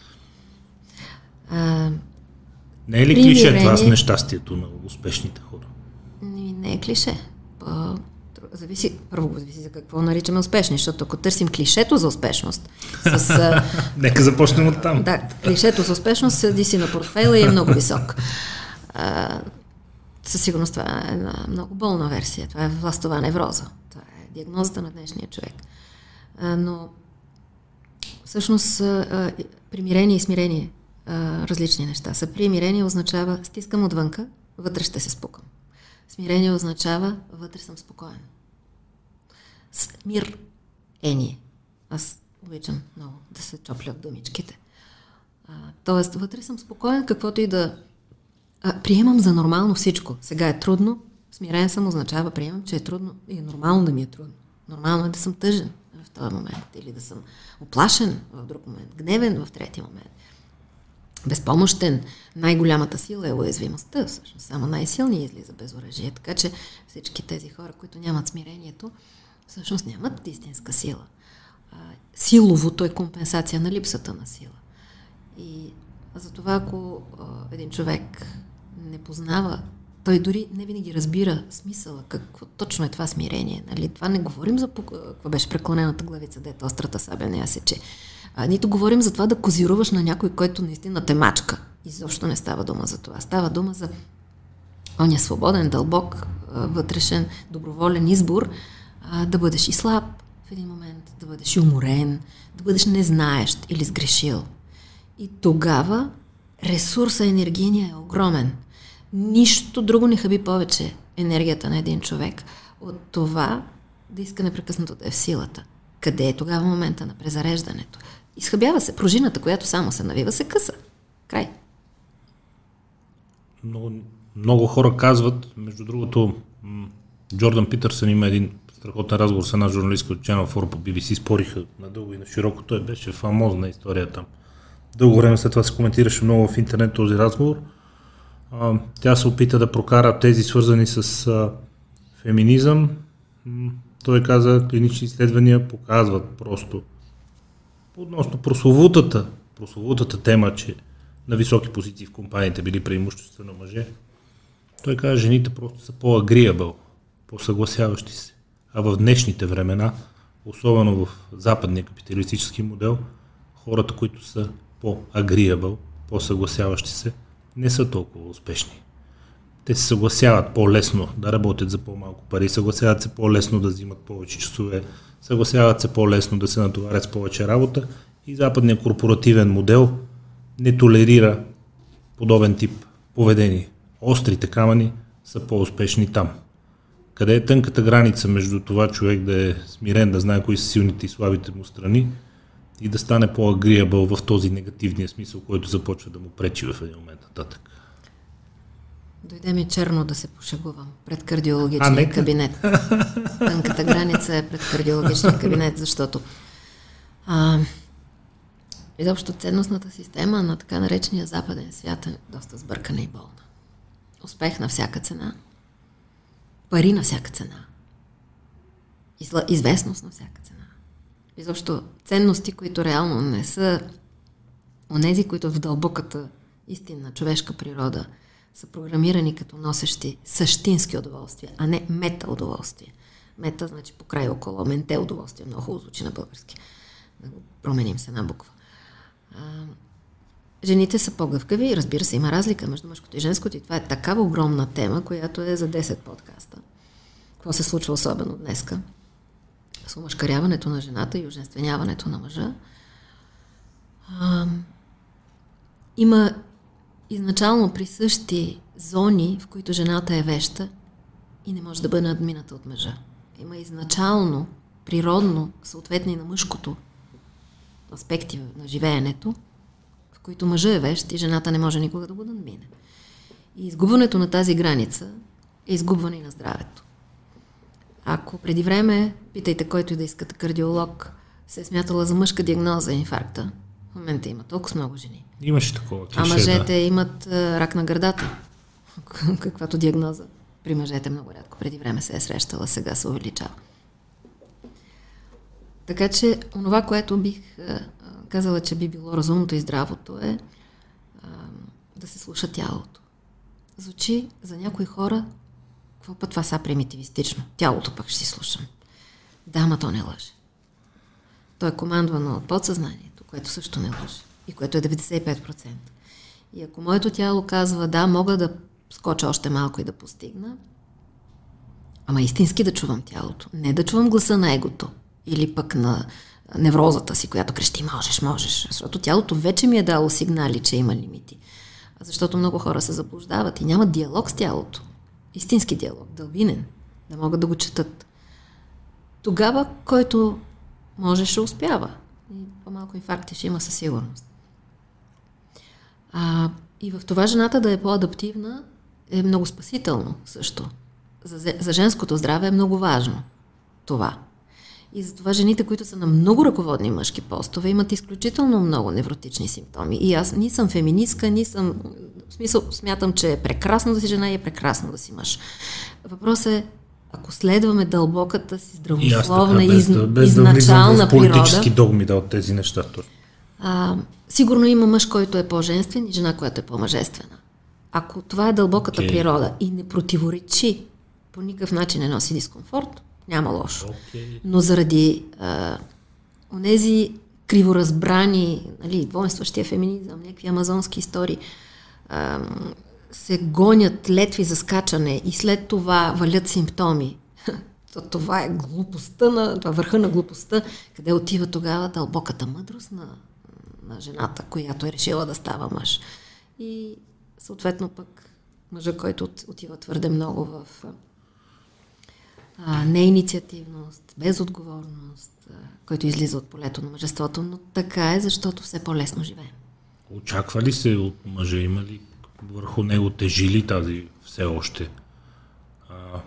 А, не е ли примирение... клише това с нещастието на успешните хора? Не, не е клише. По... Зависи, първо зависи за какво наричаме успешни, защото ако търсим клишето за успешност, с... Нека започнем от там. Да, клишето за успешност седи си на портфейла и е много висок. А, със сигурност това е една много болна версия. Това е властова невроза. Това е диагнозата на днешния човек. А, но всъщност а, примирение и смирение а, различни неща са. Примирение означава стискам отвънка, вътре ще се спукам. Смирение означава вътре съм спокоен. Мир е ние. Аз обичам много да се чопля в думичките. А, тоест, вътре съм спокоен, каквото и да а, приемам за нормално всичко. Сега е трудно, смирен съм означава приемам, че е трудно и е нормално да ми е трудно. Нормално е да съм тъжен в този момент или да съм оплашен в друг момент, гневен в трети момент безпомощен. Най-голямата сила е уязвимостта, всъщност. Само най-силният излиза без оръжие. Така че всички тези хора, които нямат смирението, всъщност нямат истинска сила. Силовото е компенсация на липсата на сила. И затова, ако един човек не познава, той дори не винаги разбира смисъла, какво точно е това смирение. Нали? Това не говорим за какво беше преклонената главица, дето острата сабя не я сече. А, нито говорим за това да козируваш на някой, който наистина те мачка. Изобщо не става дума за това. Става дума за оня свободен, дълбок, вътрешен, доброволен избор а, да бъдеш и слаб в един момент, да бъдеш и уморен, да бъдеш незнаещ или сгрешил. И тогава ресурса енергийния е огромен. Нищо друго не хаби повече енергията на един човек от това да иска непрекъснато да е в силата. Къде е тогава момента на презареждането? Изхъбява се. Пружината, която само се навива, се къса. Край. Много, много хора казват, между другото, Джордан Питърсън има един страхотен разговор с една журналистка от Channel 4 по BBC, спориха надълго и на широко. Той беше фамозна история там. Дълго време след това се коментираше много в интернет този разговор. А, тя се опита да прокара тези свързани с а, феминизъм. Той каза, клинични изследвания показват просто Относно прословутата, прословутата тема, че на високи позиции в компаниите били преимуществено мъже, той каза, жените просто са по-агриабъл, по-съгласяващи се. А в днешните времена, особено в западния капиталистически модел, хората, които са по-агриабъл, по-съгласяващи се, не са толкова успешни. Те се съгласяват по-лесно да работят за по-малко пари, съгласяват се по-лесно да взимат повече часове, съгласяват се по-лесно да се натоварят с повече работа и западният корпоративен модел не толерира подобен тип поведение. Острите камъни са по-успешни там. Къде е тънката граница между това човек да е смирен, да знае кои са силните и слабите му страни и да стане по-агриабъл в този негативния смисъл, който започва да му пречи в един момент нататък? Дойде ми черно да се пошегувам пред кардиологичния а, кабинет. Тънката граница е пред кардиологичния кабинет, защото а, изобщо ценностната система на така наречения западен свят е доста сбъркана и болна. Успех на всяка цена, пари на всяка цена, известност на всяка цена. Изобщо ценности, които реално не са онези, които в дълбоката истинна човешка природа – са програмирани като носещи същински удоволствия, а не мета удоволствие. Мета значи по край около, менте удоволствие, много звучи на български. Да го променим с една буква. Жените са по-гъвкави. Разбира се, има разлика между мъжкото и женското и това е такава огромна тема, която е за 10 подкаста. Какво се случва особено днеска? С омъжкаряването на жената и оженственяването на мъжа. А, има изначално присъщи зони, в които жената е веща и не може да бъде надмината от мъжа. Има изначално, природно, съответни на мъжкото аспекти на живеенето, които мъжа е вещ и жената не може никога да го надмине. И изгубването на тази граница е изгубване и на здравето. Ако преди време, питайте който и да искате кардиолог, се е смятала за мъжка диагноза инфаркта, в момента има толкова много жени. Имаше такова клише, А мъжете да. имат а, рак на гърдата, каквато диагноза. При мъжете много рядко преди време се е срещала, сега се увеличава. Така че, онова, което бих казала, че би било разумното и здравото е а, да се слуша тялото. Звучи за някои хора, какво път това са примитивистично. Тялото пък ще си слушам. Да, ма то не лъже. То е командвано от подсъзнанието, което също не лъже. И което е 95%. И ако моето тяло казва, да, мога да скоча още малко и да постигна, ама истински да чувам тялото. Не да чувам гласа на егото или пък на неврозата си, която крещи можеш, можеш. Защото тялото вече ми е дало сигнали, че има лимити. Защото много хора се заблуждават и нямат диалог с тялото. Истински диалог, дълбинен, да могат да го четат. Тогава, който може, ще успява. И по-малко инфаркти ще има със сигурност. А, и в това жената да е по-адаптивна е много спасително също. За, за женското здраве е много важно това. И затова жените, които са на много ръководни мъжки постове, имат изключително много невротични симптоми. И аз ни съм феминистка, ни съм... В смисъл, смятам, че е прекрасно да си жена и е прекрасно да си мъж. Въпросът е, ако следваме дълбоката си здравословна и, из, да, без изначална да в политически природа, догми да от тези неща. А, сигурно има мъж, който е по-женствен и жена, която е по-мъжествена. Ако това е дълбоката okay. природа и не противоречи, по никакъв начин не носи дискомфорт, няма лошо. Okay. Но заради а, онези криворазбрани, нали, воинстващия феминизъм, някакви амазонски истории, а, се гонят летви за скачане и след това валят симптоми. То, това е глупостта, на, това е върха на глупостта, къде отива тогава дълбоката мъдрост на, на жената, която е решила да става мъж. И съответно пък мъжа, който отива твърде много в а, неинициативност, безотговорност, а, който излиза от полето на мъжеството, но така е, защото все по-лесно живеем. Очаква ли се от мъжа, има ли върху него тежили тази все още а,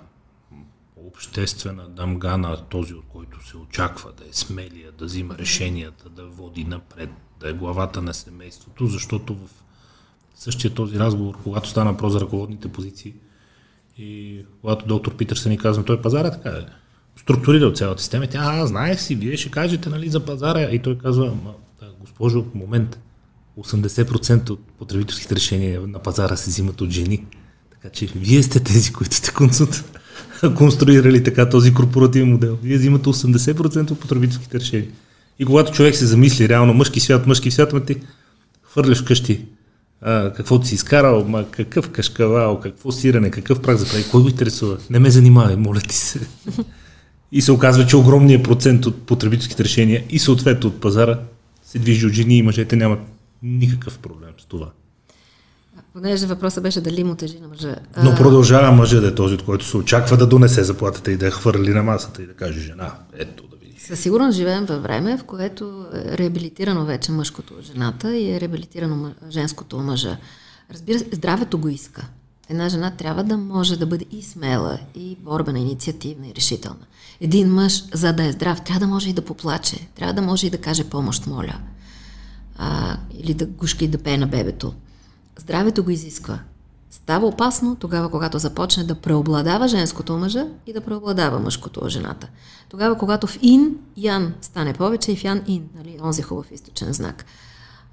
обществена дамгана, този от който се очаква да е смелия, да взима решенията, да води напред, да е главата на семейството, защото в същия този разговор, когато стана про за ръководните позиции, и когато доктор Питърсън ни казва, той пазар е така е структурирал цялата система. Тя, а, знаех си, вие ще кажете нали, за пазара. И той казва, госпожо, момент, 80% от потребителските решения на пазара се взимат от жени. Така че вие сте тези, които сте конструирали така този корпоративен модел. Вие взимате 80% от потребителските решения. И когато човек се замисли реално мъжки свят, мъжки свят, ма ти хвърляш къщи а, какво ти си изкарал, ма какъв кашкавал, какво сирене, какъв прак за прави, кой го интересува? Не ме занимавай, моля ти се. И се оказва, че огромният процент от потребителските решения и съответно от пазара се движи от жени и мъжете нямат никакъв проблем с това. Понеже въпросът беше дали му тежи на мъжа. Но продължава мъжа да е този, от който се очаква да донесе заплатата и да я хвърли на масата и да каже жена, ето да. Със сигурност живеем във време, в което е реабилитирано вече мъжкото от жената и е реабилитирано женското от мъжа. Разбира се, здравето го иска. Една жена трябва да може да бъде и смела, и борбена, инициативна, и решителна. Един мъж, за да е здрав, трябва да може и да поплаче, трябва да може и да каже помощ, моля. А, или да гушка и да пее на бебето. Здравето го изисква. Става опасно тогава, когато започне да преобладава женското мъжа и да преобладава мъжкото жената. Тогава, когато в ин ян стане повече и в ян ин, нали, онзи хубав източен знак.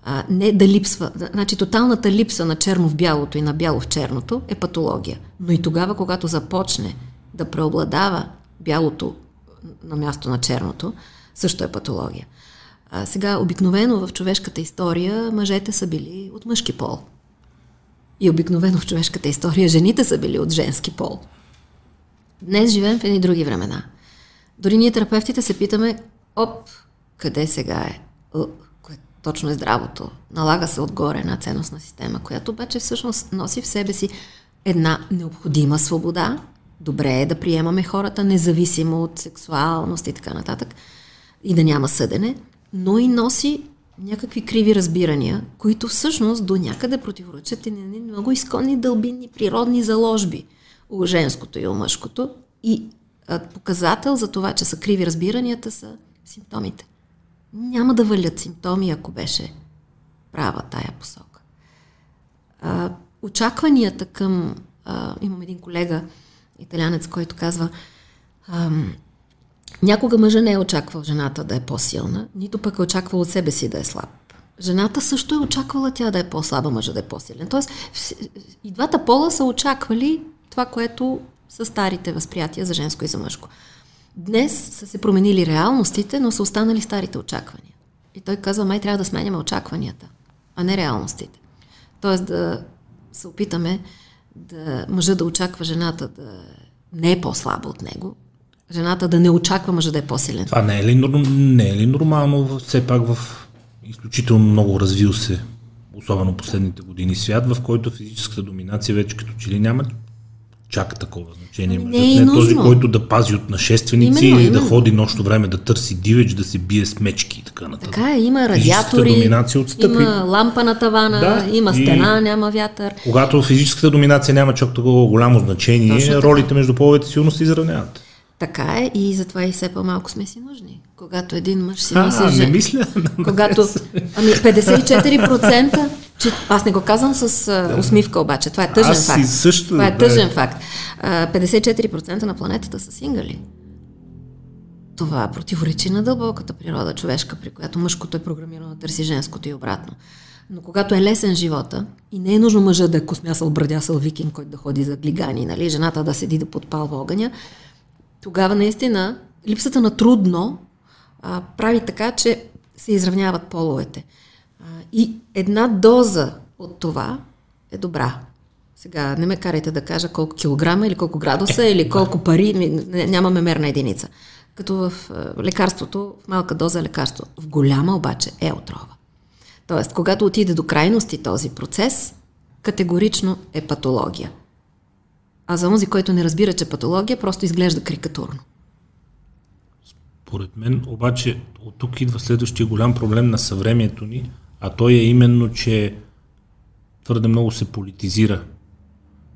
А, не да липсва, значи тоталната липса на черно в бялото и на бяло в черното е патология. Но и тогава, когато започне да преобладава бялото на място на черното, също е патология. А сега, обикновено в човешката история мъжете са били от мъжки пол. И обикновено в човешката история жените са били от женски пол. Днес живеем в едни други времена. Дори ние терапевтите се питаме, оп, къде сега е? кое точно е здравото. Налага се отгоре една ценностна система, която обаче всъщност носи в себе си една необходима свобода. Добре е да приемаме хората, независимо от сексуалност и така нататък, и да няма съдене, но и носи някакви криви разбирания, които всъщност до някъде противоречат и на много изконни дълбинни природни заложби у женското и у мъжкото. И показател за това, че са криви разбиранията, са симптомите. Няма да валят симптоми, ако беше права тая посока. А, очакванията към... А, имам един колега, италянец, който казва ам, Някога мъжа не е очаквал жената да е по-силна, нито пък е очаквал от себе си да е слаб. Жената също е очаквала тя да е по-слаба, мъжа да е по-силен. Тоест, и двата пола са очаквали това, което са старите възприятия за женско и за мъжко. Днес са се променили реалностите, но са останали старите очаквания. И той казва, май трябва да сменяме очакванията, а не реалностите. Тоест да се опитаме да мъжа да очаква жената да не е по-слаба от него, жената да не очаква мъжа да е по-силен. Това не е ли, не е ли нормално все пак в изключително много развил се, особено последните години свят, в който физическата доминация вече като че ли няма чак такова значение. Не, е не този, който да пази от нашественици именно, или именно. да ходи нощно време да търси дивеч, да се бие с мечки и така нататък. Така е, има радиатори, има лампа на тавана, да, има стена, няма вятър. Когато физическата доминация няма чак такова голямо значение, ролите между половете силно се изравняват. Така е и затова и все по-малко сме си нужни. Когато един мъж си мисли, а, не мисля. Когато, ами 54%, че, аз не го казвам с да. усмивка обаче, това е тъжен аз факт. Също, това е тъжен да. факт. 54% на планетата са сингали. Това противоречи на дълбоката природа човешка, при която мъжкото е програмирано да търси женското и обратно. Но когато е лесен живота и не е нужно мъжа да е космясал, брадясал викинг, който да ходи за глигани, нали, жената да седи да подпалва огъня, тогава наистина липсата на трудно а, прави така, че се изравняват половете. А, и една доза от това е добра. Сега не ме карайте да кажа колко килограма или колко градуса или колко пари, нямаме мерна единица. Като в лекарството, в малка доза лекарство. В голяма обаче е отрова. Тоест, когато отиде до крайности този процес, категорично е патология. А за онзи, който не разбира, че патология, просто изглежда карикатурно. Според мен, обаче, от тук идва следващия голям проблем на съвремието ни, а той е именно, че твърде много се политизира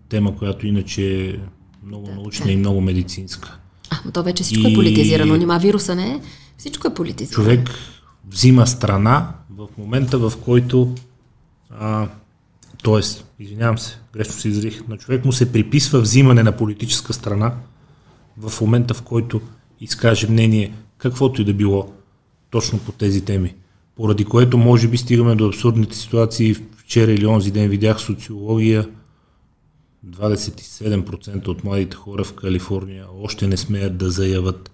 тема, която иначе е много да, научна да. и много медицинска. А, но то вече всичко е и... е политизирано. Нима вируса не е. Всичко е политизирано. Човек взима страна в момента, в който а, Тоест, извинявам се, грешно се изрих, на човек му се приписва взимане на политическа страна в момента, в който изкаже мнение, каквото и да било, точно по тези теми. Поради което може би стигаме до абсурдните ситуации. Вчера или онзи ден видях социология, 27% от младите хора в Калифорния още не смеят да заявят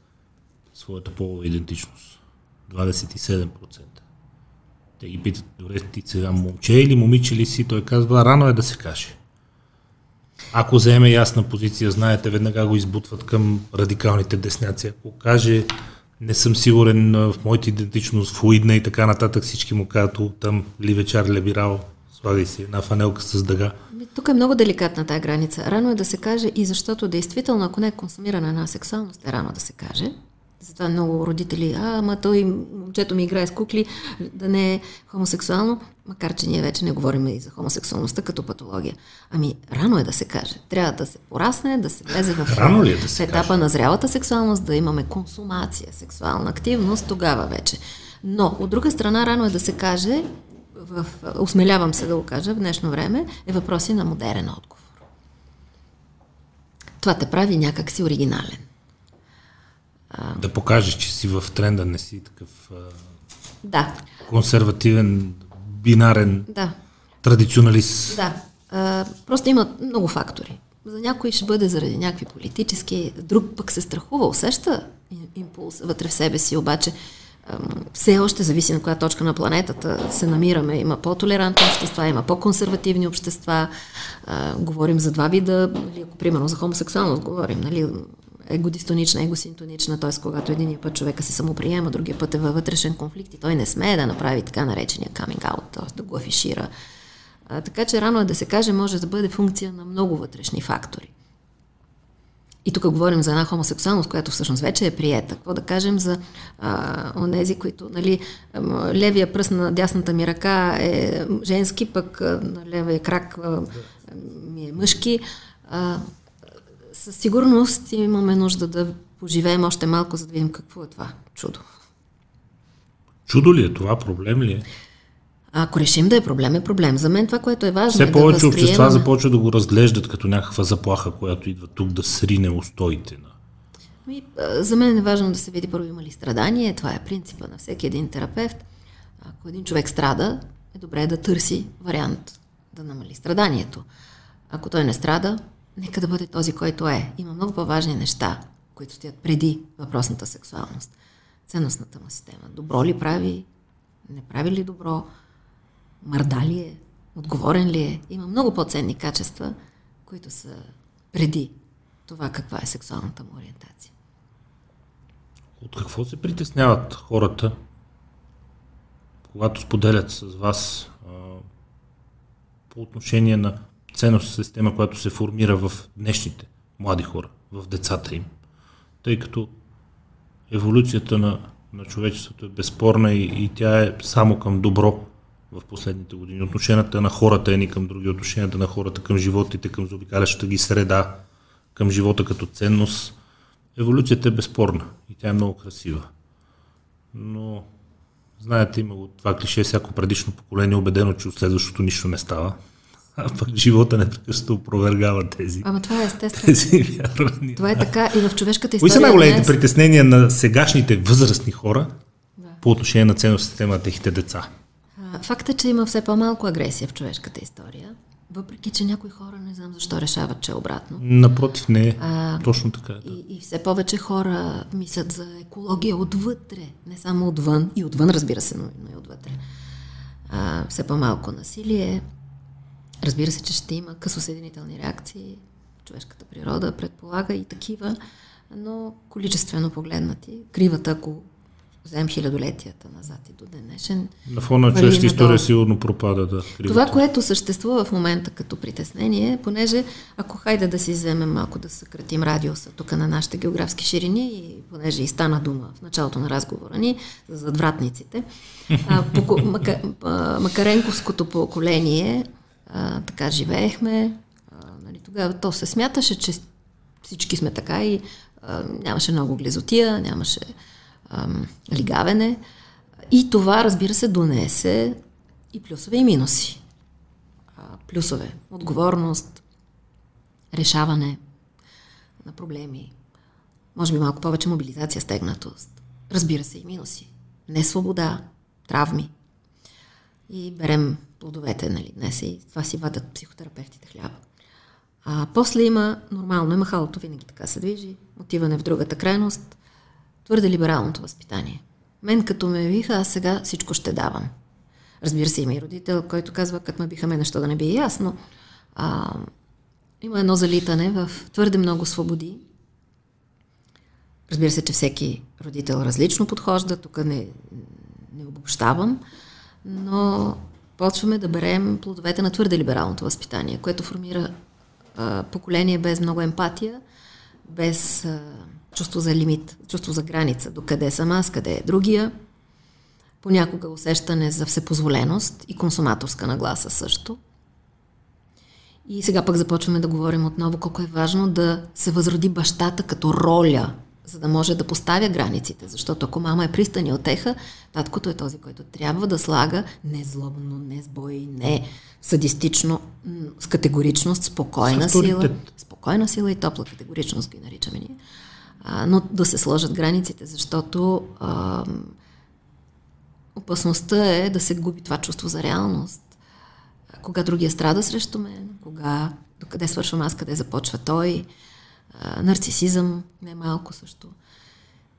своята полова идентичност. 27%. Те ги питат, добре, ти сега момче или момиче ли си? Той казва, рано е да се каже. Ако заеме ясна позиция, знаете, веднага го избутват към радикалните десняци. Ако каже, не съм сигурен в моята идентичност, флуидна и така нататък, всички му казват, там Ливечар Лебирал, слагай си една фанелка с дъга. Тук е много деликатна тази граница. Рано е да се каже и защото действително, ако не е консумирана една сексуалност, е рано да се каже. Затова много родители, а, ама той, момчето ми играе с кукли, да не е хомосексуално, макар че ние вече не говорим и за хомосексуалността като патология. Ами, рано е да се каже. Трябва да се порасне, да се влезе в, рано ли е да се етапа каже? на зрялата сексуалност, да имаме консумация, сексуална активност, тогава вече. Но, от друга страна, рано е да се каже, в, осмелявам се да го кажа в днешно време, е въпроси на модерен отговор. Това те прави някак си Да покажеш, че си в тренда, не си такъв да. консервативен, бинарен да. традиционалист. Да. А, просто има много фактори. За някой ще бъде заради някакви политически, друг пък се страхува, усеща импулс вътре в себе си, обаче все още зависи на коя точка на планетата се намираме. Има по-толерантни общества, има по-консервативни общества. А, говорим за два вида, нали, ако примерно за хомосексуалност говорим, нали, егодистонична, егосинтонична, т.е. когато един път човека се самоприема, другия път е във вътрешен конфликт и той не смее да направи така наречения coming out, т.е. да го афишира. А, така че рано е да се каже, може да бъде функция на много вътрешни фактори. И тук говорим за една хомосексуалност, която всъщност вече е приета. Какво да кажем за а, онези, които, нали, левия пръст на дясната ми ръка е женски, пък на левия крак ми е мъжки. А, със сигурност имаме нужда да поживеем още малко, за да видим какво е това чудо. Чудо ли е това? Проблем ли е? Ако решим да е проблем, е проблем. За мен това, което е важно. Все е повече да възприемаме... общества започват да го разглеждат като някаква заплаха, която идва тук да срине устоите на. За мен е важно да се види първо има ли страдание. Това е принципа на всеки един терапевт. Ако един човек страда, е добре да търси вариант да намали страданието. Ако той не страда, нека да бъде този, който е. Има много по-важни неща, които стоят преди въпросната сексуалност. Ценностната му система. Добро ли прави? Не прави ли добро? мърда ли е, отговорен ли е. Има много по-ценни качества, които са преди това каква е сексуалната му ориентация. От какво се притесняват хората, когато споделят с вас а, по отношение на ценност система, която се формира в днешните млади хора, в децата им? Тъй като еволюцията на, на човечеството е безспорна и, и тя е само към добро в последните години. Отношенията на хората едни към други, отношенията на хората към животите, към заобикалящата ги среда, към живота като ценност. Еволюцията е безспорна и тя е много красива. Но, знаете, има това клише, всяко предишно поколение е убедено, че от следващото нищо не става. А пък живота непрекъснато опровергава тези. Ама това е естествено. Тези вярвания. Това е така и в човешката история. Кои са най-големите днес... притеснения на сегашните възрастни хора да. по отношение на ценностите на техните деца? Факт е, че има все по-малко агресия в човешката история, въпреки че някои хора не знам защо решават, че е обратно. Напротив, не е. Точно така. Да. И, и все повече хора мислят за екология отвътре, не само отвън, и отвън, разбира се, но, но и отвътре. А, все по-малко насилие. Разбира се, че ще има късосъединителни реакции. Човешката природа предполага и такива, но количествено погледнати. Кривата, ако вземем хилядолетията назад и до ден днешен. На фона на човешката история сигурно пропада, да. Кривата. Това, което съществува в момента като притеснение, понеже ако хайде да си вземем малко да съкратим радиуса тук на нашите географски ширини, и понеже и стана дума в началото на разговора ни за задвратниците, а, по, мака, а, Макаренковското поколение а, така живеехме, а, нали, тогава то се смяташе, че всички сме така и а, нямаше много глезотия, нямаше ам, лигавене. И това, разбира се, донесе и плюсове и минуси. А, плюсове – отговорност, решаване на проблеми, може би малко повече мобилизация, стегнатост. Разбира се и минуси. Несвобода, травми. И берем плодовете нали, днес и това си вадат психотерапевтите хляба. А после има, нормално е, махалото винаги така се движи, отиване в другата крайност, твърде либералното възпитание. Мен като ме виха, аз сега всичко ще давам. Разбира се, има и родител, който казва, като ме биха ме нещо да не би ясно. А, има едно залитане в твърде много свободи. Разбира се, че всеки родител различно подхожда, тук не, не обобщавам, но почваме да берем плодовете на твърде либералното възпитание, което формира а, поколение без много емпатия, без а, чувство за лимит, чувство за граница, до къде съм аз, къде е другия. Понякога усещане за всепозволеност и консуматорска нагласа също. И сега пък започваме да говорим отново колко е важно да се възроди бащата като роля, за да може да поставя границите. Защото ако мама е пристани отеха, таткото е този, който трябва да слага не злобно, не с бой, не садистично, с категоричност, спокойна сила. Спокойна сила и топла категоричност ги наричаме ние а, но да се сложат границите, защото а, опасността е да се губи това чувство за реалност. Кога другия страда срещу мен, кога, докъде свършвам аз, къде започва той, нарцисизъм, не малко също.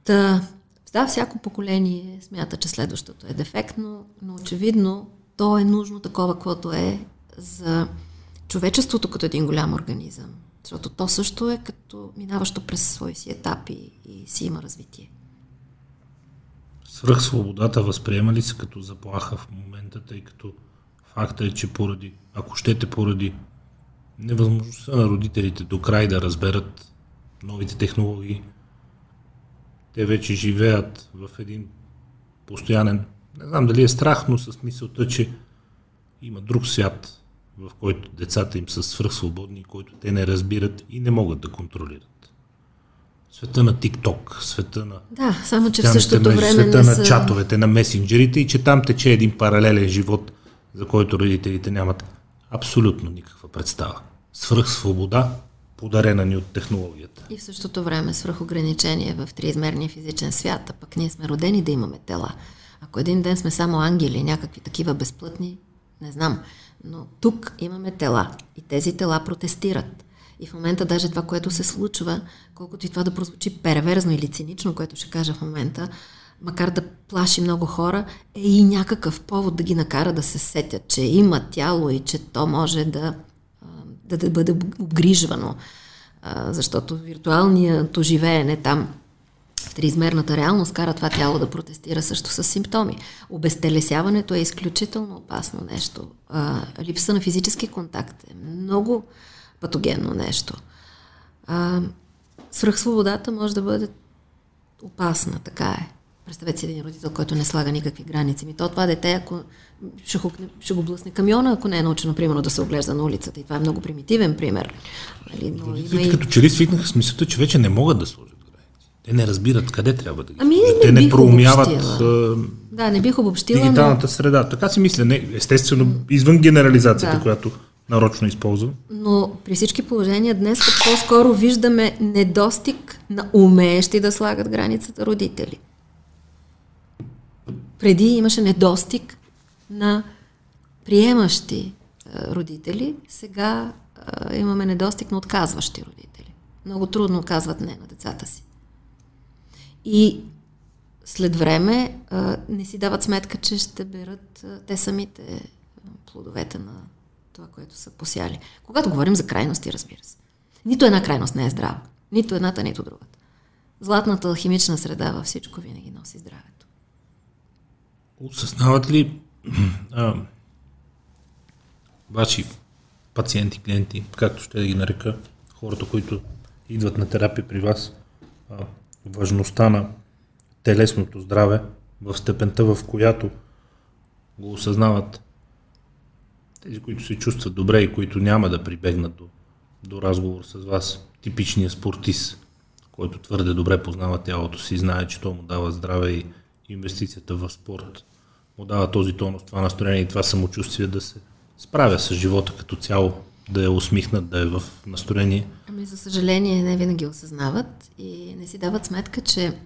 Та, Да, всяко поколение смята, че следващото е дефектно, но очевидно то е нужно такова, каквото е за човечеството като един голям организъм. Защото то също е като минаващо през свои си етапи и си има развитие. Свръх свободата възприема ли се като заплаха в момента, тъй като факта е, че поради, ако щете поради невъзможността на родителите до край да разберат новите технологии, те вече живеят в един постоянен, не знам дали е страх, но с мисълта, че има друг свят, в който децата им са свръхсвободни, който те не разбират и не могат да контролират. Света на ТикТок, света на... Да, само че в същото мрежи, време Света на са... чатовете, на месенджерите и че там тече един паралелен живот, за който родителите нямат абсолютно никаква представа. Свръхсвобода, подарена ни от технологията. И в същото време свръхограничение в триизмерния физичен свят, а пък ние сме родени да имаме тела. Ако един ден сме само ангели, някакви такива безплътни, не знам. Но тук имаме тела и тези тела протестират. И в момента даже това, което се случва, колкото и това да прозвучи перверзно или цинично, което ще кажа в момента, макар да плаши много хора, е и някакъв повод да ги накара да се сетят, че има тяло и че то може да, да, да бъде обгрижвано. Защото виртуалното живеене там в триизмерната реалност кара това тяло да протестира също с симптоми. Обезтелесяването е изключително опасно нещо. А, липса на физически контакт е много патогенно нещо. А, свръхсвободата може да бъде опасна, така е. Представете си един родител, който не слага никакви граници. Ми то това дете, ако ще, хукне, ще го блъсне камиона, ако не е научено, примерно, да се оглежда на улицата. И това е много примитивен пример. Нали, но има и... Като че ли свикнаха с мисълта, че вече не могат да сложат те не разбират къде трябва да ги ами, сложат. Те не проумяват да, не бих обобщила, дигиталната но... среда. Така си мисля. Не, естествено, извън генерализацията, да. която нарочно използвам. Но при всички положения днес по-скоро виждаме недостиг на умеещи да слагат границата родители. Преди имаше недостиг на приемащи родители, сега имаме недостиг на отказващи родители. Много трудно казват не на децата си. И след време не си дават сметка, че ще берат те самите плодовете на това, което са посяли. Когато говорим за крайности, разбира се. Нито една крайност не е здрава. Нито едната, нито другата. Златната химична среда във всичко винаги носи здравето. Осъзнават ли а, ваши пациенти, клиенти, както ще да ги нарека, хората, които идват на терапия при вас, а, важността на телесното здраве в степента, в която го осъзнават тези, които се чувстват добре и които няма да прибегнат до, до разговор с вас, типичният спортист, който твърде добре познава тялото си, знае, че то му дава здраве и инвестицията в спорт му дава този тонус, това настроение и това самочувствие да се справя с живота като цяло, да е усмихнат, да е в настроение. Ами, за съжаление, не винаги осъзнават и не си дават сметка, че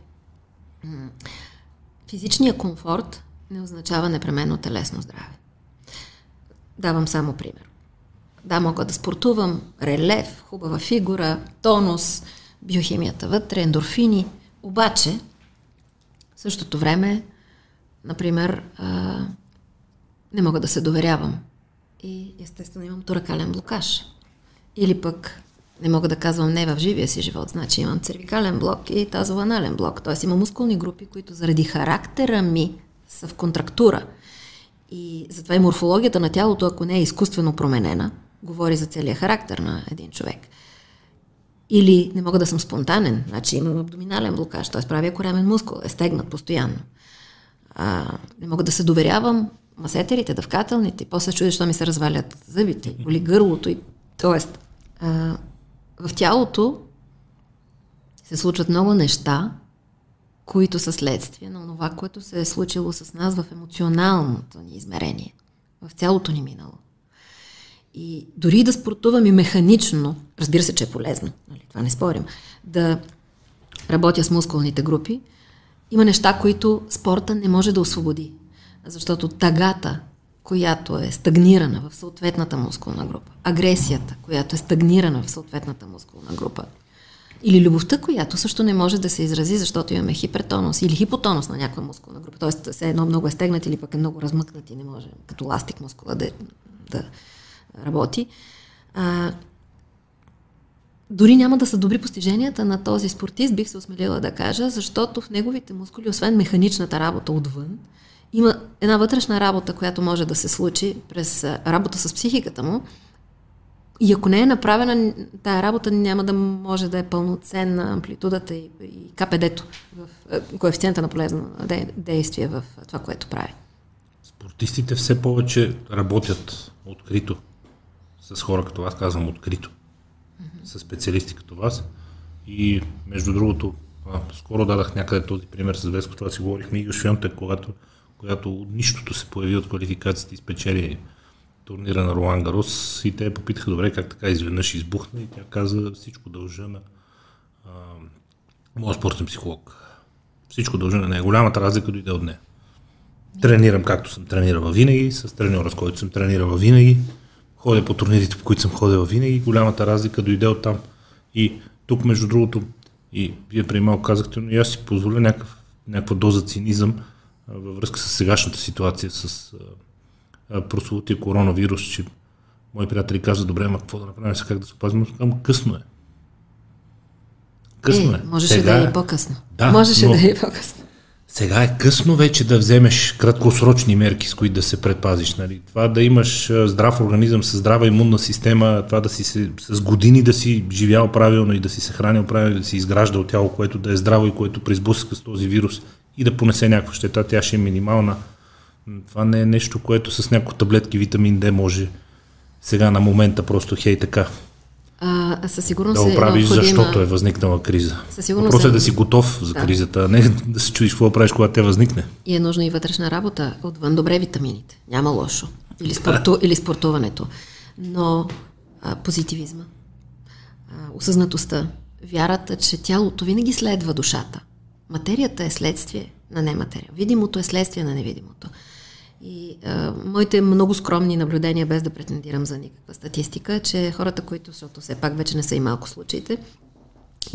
физичният комфорт не означава непременно телесно здраве. Давам само пример. Да, мога да спортувам, релев, хубава фигура, тонус, биохимията вътре, ендорфини, обаче в същото време, например, а, не мога да се доверявам и естествено имам торакален блокаж. Или пък не мога да казвам не в живия си живот, значи имам цервикален блок и тазованален блок. Т.е. има мускулни групи, които заради характера ми са в контрактура. И затова и морфологията на тялото, ако не е изкуствено променена, говори за целият характер на един човек. Или не мога да съм спонтанен, значи имам абдоминален блокаж, т.е. правя коремен мускул, е стегнат постоянно. А, не мога да се доверявам масетерите, дъвкателните, после чудиш, що ми се развалят зъбите, боли гърлото. И, тоест, в тялото се случват много неща, които са следствие на това, което се е случило с нас в емоционалното ни измерение, в цялото ни минало. И дори да спортувам и механично, разбира се, че е полезно, нали, това не спорим, да работя с мускулните групи, има неща, които спорта не може да освободи. Защото тагата, която е стагнирана в съответната мускулна група, агресията, която е стагнирана в съответната мускулна група, Или любовта, която също не може да се изрази, защото имаме хипертонус или хипотонус на някаква мускулна група. Тоест, все едно много е стегнат или пък е много размъкнат и не може като ластик мускула да, да работи. А, дори няма да са добри постиженията на този спортист, бих се осмелила да кажа, защото в неговите мускули, освен механичната работа отвън, има една вътрешна работа, която може да се случи през работа с психиката му. И ако не е направена, тая работа няма да може да е пълноценна амплитудата и, и КПД-то, в коефициента на полезно действие в това, което прави. Спортистите все повече работят открито с хора като вас, казвам открито с специалисти като вас. И между другото, а, скоро дадах някъде този пример с Веско, това си говорихме и Швионте, когато, от нищото се появи от квалификацията и спечели турнира на Ролан Гарос и те попитаха добре как така изведнъж избухна и тя каза всичко дължа на а, моят спортен психолог. Всичко дължа на нея. Голямата разлика дойде от нея. Тренирам както съм тренирал винаги, с треньора, с който съм тренирал винаги ходя по турнирите, по които съм ходил винаги. Голямата разлика дойде от там. И тук, между другото, и вие преди малко казахте, но и аз си позволя някакъв, някаква доза цинизъм а, във връзка с сегашната ситуация с прословутия коронавирус, че мои приятели казват, добре, ама какво да направим сега, как да се опазим? Казвам, късно е. Късно е. е. Можеше сега, да е и по-късно. Да, можеше но, да е по-късно. Сега е късно вече да вземеш краткосрочни мерки, с които да се предпазиш. Нали? Това да имаш здрав организъм с здрава имунна система, това да си се, с години да си живял правилно и да си се хранил правилно, да си изграждал тяло, което да е здраво и което призблъска с този вирус и да понесе някаква щета, тя ще е минимална. Това не е нещо, което с някои таблетки витамин D може сега на момента просто хей така а, със сигурност да оправиш, е защото е възникнала криза. Със сигурност Просто е да си готов за да. кризата, а не да се чудиш какво правиш, когато те възникне. И е нужна и вътрешна работа. Отвън добре витамините. Няма лошо. Или, спорту, или спортуването. Но а, позитивизма, а, осъзнатостта, вярата, че тялото винаги следва душата. Материята е следствие на нематерия. Видимото е следствие на невидимото. И а, моите много скромни наблюдения, без да претендирам за никаква статистика, че хората, които, защото все пак вече не са и малко случаите,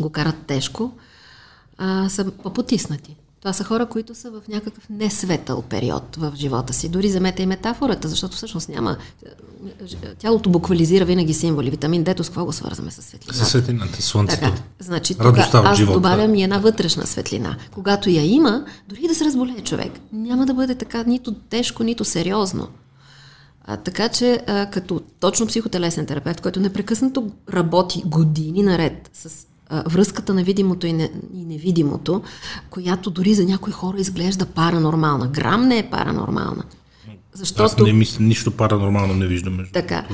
го карат тежко, а, са по-потиснати. Това са хора, които са в някакъв несветъл период в живота си. Дори замете и метафората, защото всъщност няма... Тялото буквализира винаги символи. Витамин Д, с какво го свързваме с светлината? С светлината, слънцето. Така, значи, тога, аз живота. добавям и една вътрешна светлина. Когато я има, дори да се разболее човек, няма да бъде така нито тежко, нито сериозно. А, така че, а, като точно психотелесен терапевт, който непрекъснато работи години наред с връзката на видимото и, не, и невидимото, която дори за някои хора изглежда паранормална. Грам не е паранормална. Защото... Аз не мисля, нищо паранормално не виждам. Между така.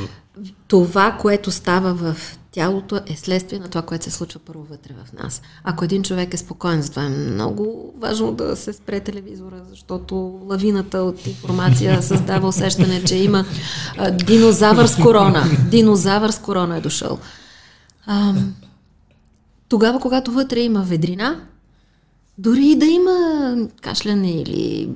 Това, което става в тялото е следствие на това, което се случва първо вътре в нас. Ако един човек е спокоен, затова е много важно да се спре телевизора, защото лавината от информация създава усещане, че има а, динозавър с корона. Динозавър с корона е дошъл. А, тогава, когато вътре има ведрина, дори и да има кашляне или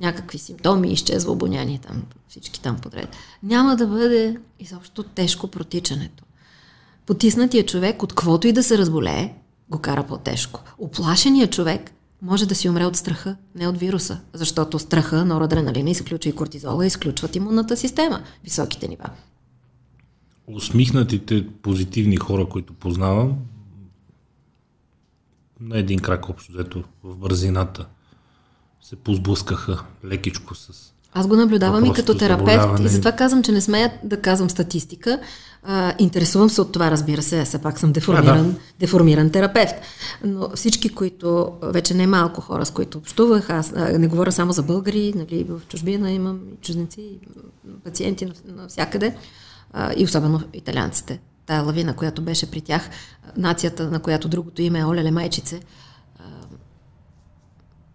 някакви симптоми, изчезва обоняние там, всички там подред, няма да бъде изобщо тежко протичането. Потиснатия човек, от каквото и да се разболее, го кара по-тежко. Оплашеният човек може да си умре от страха, не от вируса, защото страха, норадреналина изключва и кортизола, изключват имунната система, високите нива. Усмихнатите позитивни хора, които познавам, на един крак общо, взето в бързината се позблъскаха лекичко с аз го наблюдавам и като терапевт и затова казвам, че не смея да казвам статистика. А, интересувам се от това, разбира се, все пак съм деформиран, а, да. деформиран терапевт. Но всички, които, вече не малко хора, с които общувах, аз а, не говоря само за българи, нали, в чужбина имам и чужденци, и пациенти навсякъде, а, и особено италианците тая лавина, която беше при тях, нацията, на която другото име е Олеле Майчице.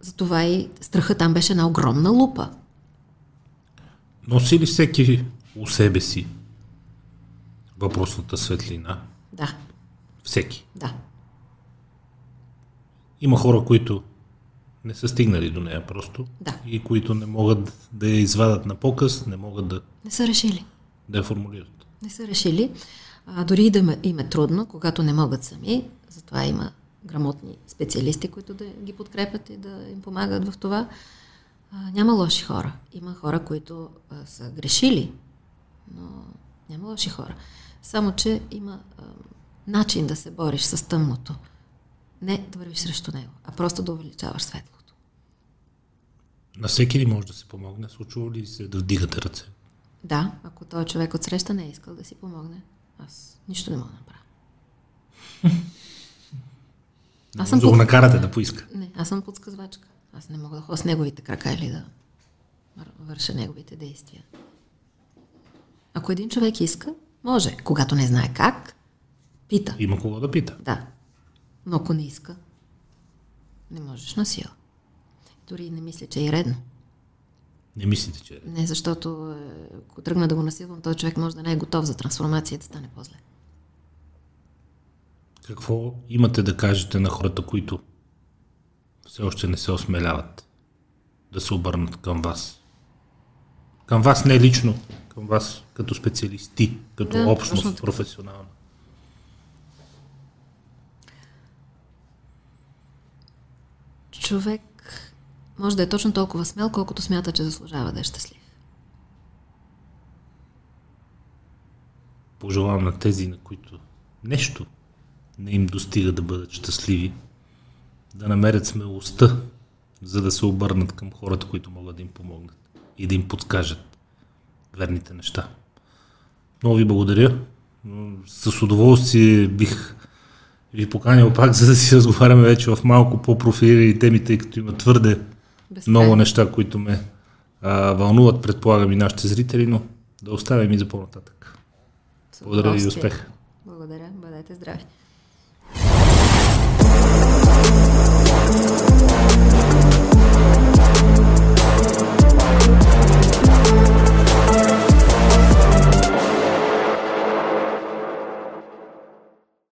Затова и страха там беше на огромна лупа. Носи ли всеки у себе си въпросната светлина? Да. Всеки? Да. Има хора, които не са стигнали до нея просто да. и които не могат да я извадат на показ, не могат да... Не са решили. Да я формулират. Не са решили. А, дори и да им е трудно, когато не могат сами, Затова има грамотни специалисти, които да ги подкрепят и да им помагат в това. А, няма лоши хора. Има хора, които а, са грешили, но няма лоши хора. Само, че има а, начин да се бориш с тъмното. Не да вървиш срещу него, а просто да увеличаваш светлото. На всеки ли може да се помогне? Случва ли се да вдигате ръце? Да, ако този човек от среща не е искал да си помогне, аз нищо не мога да направя. Аз съм да го накарате да поиска. Не, аз съм подсказвачка. Аз не мога да ходя с неговите крака или да върша неговите действия. Ако един човек иска, може. Когато не знае как, пита. Има кого да пита. Да. Но ако не иска, не можеш на сила. Дори не мисля, че е редно. Не мислите, че е? Не, защото е, ако тръгна да го насилвам, този човек може да не е готов за трансформация и да стане по-зле. Какво имате да кажете на хората, които все още не се осмеляват да се обърнат към вас? Към вас не лично, към вас като специалисти, като да, общност професионална. Човек може да е точно толкова смел, колкото смята, че заслужава да е щастлив. Пожелавам на тези, на които нещо не им достига да бъдат щастливи, да намерят смелостта, за да се обърнат към хората, които могат да им помогнат и да им подскажат верните неща. Много ви благодаря. С удоволствие бих ви поканил пак, за да си разговаряме вече в малко по-профилирани теми, тъй като има твърде Безкрай. много неща, които ме а, вълнуват, предполагам и нашите зрители, но да оставим и за по-нататък. Благодаря ви и успех. Благодаря, бъдете здрави.